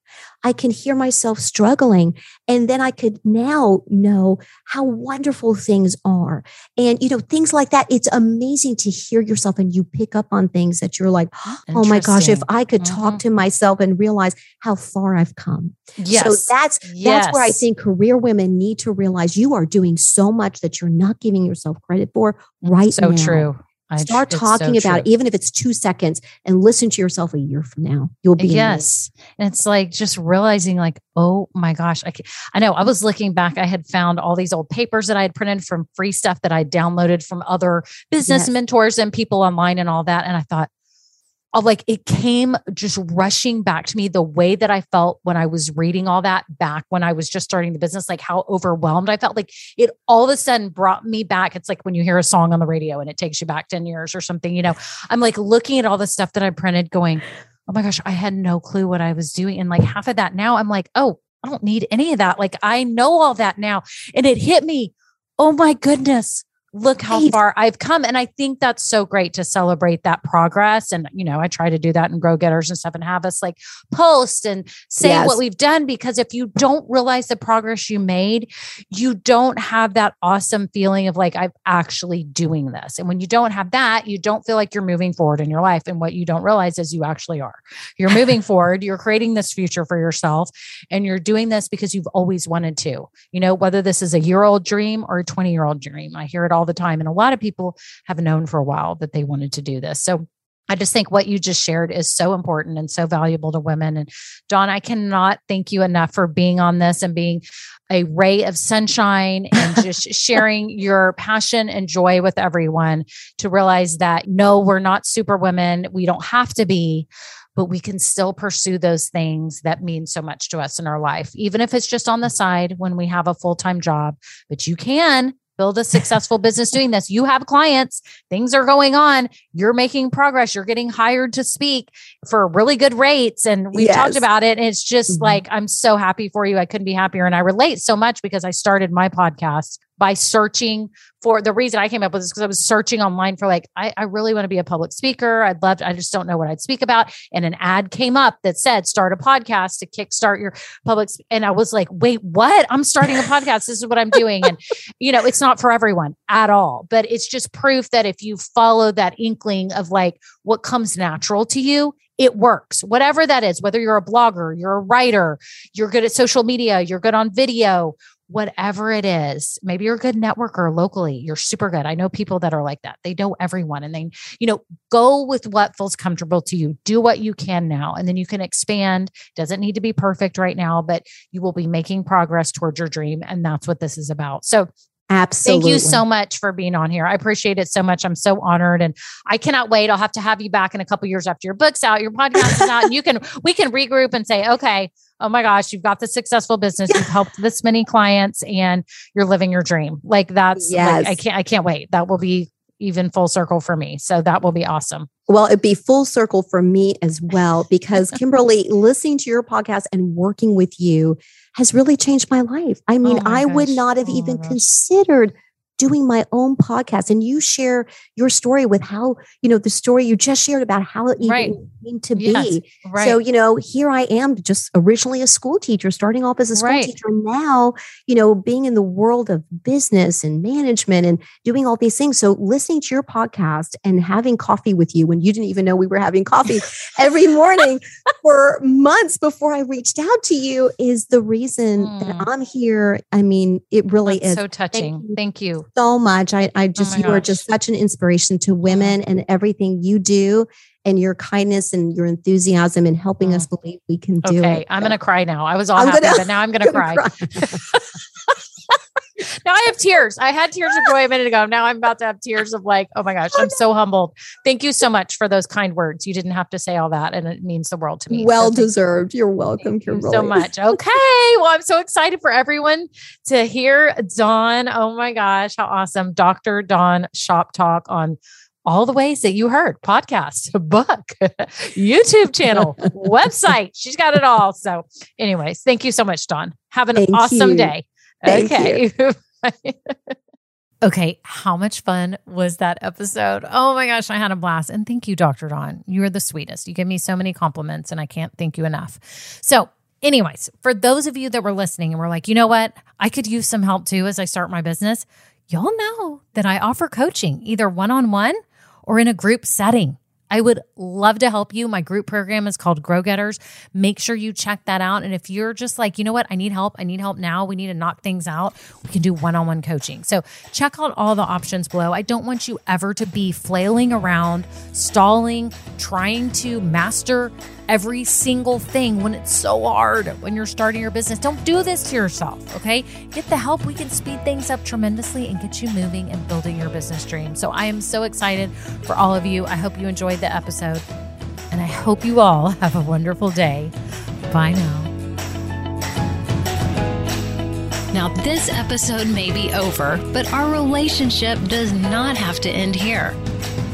I can hear myself struggling. And then I could now know how wonderful things are. And, you know, things like that. It's amazing to hear yourself and you pick up on things that you're like, oh my gosh, if I could mm-hmm. talk to myself and realize how far I've come. Yes. So that's, yes. that's where I think career women need to realize you are doing so much that you're not giving yourself credit for right so now. So true. Start talking so about it, even if it's two seconds, and listen to yourself a year from now. You'll be yes. And it's like just realizing, like, oh my gosh, I can, I know. I was looking back. I had found all these old papers that I had printed from free stuff that I downloaded from other business yes. mentors and people online and all that. And I thought, like it came just rushing back to me the way that I felt when I was reading all that back when I was just starting the business, like how overwhelmed I felt. Like it all of a sudden brought me back. It's like when you hear a song on the radio and it takes you back 10 years or something, you know. I'm like looking at all the stuff that I printed, going, oh my gosh, I had no clue what I was doing. And like half of that now, I'm like, oh, I don't need any of that. Like I know all that now. And it hit me, oh my goodness look how right. far I've come. And I think that's so great to celebrate that progress. And, you know, I try to do that in Grow Getters and stuff and have us like post and say yes. what we've done because if you don't realize the progress you made, you don't have that awesome feeling of like, I'm actually doing this. And when you don't have that, you don't feel like you're moving forward in your life. And what you don't realize is you actually are. You're moving forward, you're creating this future for yourself, and you're doing this because you've always wanted to, you know, whether this is a year old dream or a 20 year old dream. I hear it all all the time. And a lot of people have known for a while that they wanted to do this. So I just think what you just shared is so important and so valuable to women. And Dawn, I cannot thank you enough for being on this and being a ray of sunshine and just sharing your passion and joy with everyone to realize that no, we're not super women. We don't have to be, but we can still pursue those things that mean so much to us in our life, even if it's just on the side when we have a full time job. But you can build a successful business doing this. You have clients, things are going on, you're making progress, you're getting hired to speak for really good rates. And we've yes. talked about it. And it's just mm-hmm. like, I'm so happy for you. I couldn't be happier. And I relate so much because I started my podcast by searching for the reason I came up with this because I was searching online for like, I, I really want to be a public speaker. I'd love, to, I just don't know what I'd speak about. And an ad came up that said, start a podcast to kickstart your public. And I was like, wait, what? I'm starting a podcast. This is what I'm doing. And, you know, it's not for everyone at all, but it's just proof that if you follow that inkling of like what comes natural to you, it works. Whatever that is, whether you're a blogger, you're a writer, you're good at social media, you're good on video, whatever it is. Maybe you're a good networker locally. You're super good. I know people that are like that. They know everyone and they, you know, go with what feels comfortable to you. Do what you can now and then you can expand. Doesn't need to be perfect right now, but you will be making progress towards your dream and that's what this is about. So Absolutely. Thank you so much for being on here. I appreciate it so much. I'm so honored and I cannot wait. I'll have to have you back in a couple years after your book's out, your podcast is out, and you can we can regroup and say, okay, oh my gosh, you've got the successful business, you've helped this many clients and you're living your dream. Like that's yes. Like, I can't I can't wait. That will be even full circle for me. So that will be awesome. Well, it'd be full circle for me as well because Kimberly, listening to your podcast and working with you has really changed my life. I mean, oh I gosh. would not have oh even considered doing my own podcast and you share your story with how you know the story you just shared about how it right. came to yes. be right. so you know here i am just originally a school teacher starting off as a school right. teacher now you know being in the world of business and management and doing all these things so listening to your podcast and having coffee with you when you didn't even know we were having coffee every morning for months before i reached out to you is the reason mm. that i'm here i mean it really That's is so touching thank you, thank you so much. I, I oh just, oh you are just such an inspiration to women and everything you do and your kindness and your enthusiasm and helping mm. us believe we can do okay, it. I'm going to cry now. I was all I'm happy, gonna, but now I'm going to cry. cry. now I have tears. I had tears of joy a minute ago. Now I'm about to have tears of like, oh my gosh, I'm so humbled. Thank you so much for those kind words. You didn't have to say all that, and it means the world to me. Well so deserved. You're welcome. Thank you so much. Okay. Well, I'm so excited for everyone to hear Dawn. Oh my gosh, how awesome. Dr. Dawn Shop Talk on all the ways that you heard podcast, book, YouTube channel, website. She's got it all. So, anyways, thank you so much, Dawn. Have an thank awesome you. day. Thank okay. okay. How much fun was that episode? Oh my gosh, I had a blast. And thank you, Dr. Dawn. You are the sweetest. You give me so many compliments, and I can't thank you enough. So, anyways, for those of you that were listening and were like, you know what? I could use some help too as I start my business. Y'all know that I offer coaching either one on one or in a group setting. I would love to help you. My group program is called Grow Getters. Make sure you check that out. And if you're just like, you know what, I need help, I need help now, we need to knock things out, we can do one on one coaching. So check out all the options below. I don't want you ever to be flailing around, stalling, trying to master every single thing when it's so hard when you're starting your business. Don't do this to yourself, okay? Get the help. We can speed things up tremendously and get you moving and building your business dream. So I am so excited for all of you. I hope you enjoyed the episode and I hope you all have a wonderful day. Bye now. Now, this episode may be over, but our relationship does not have to end here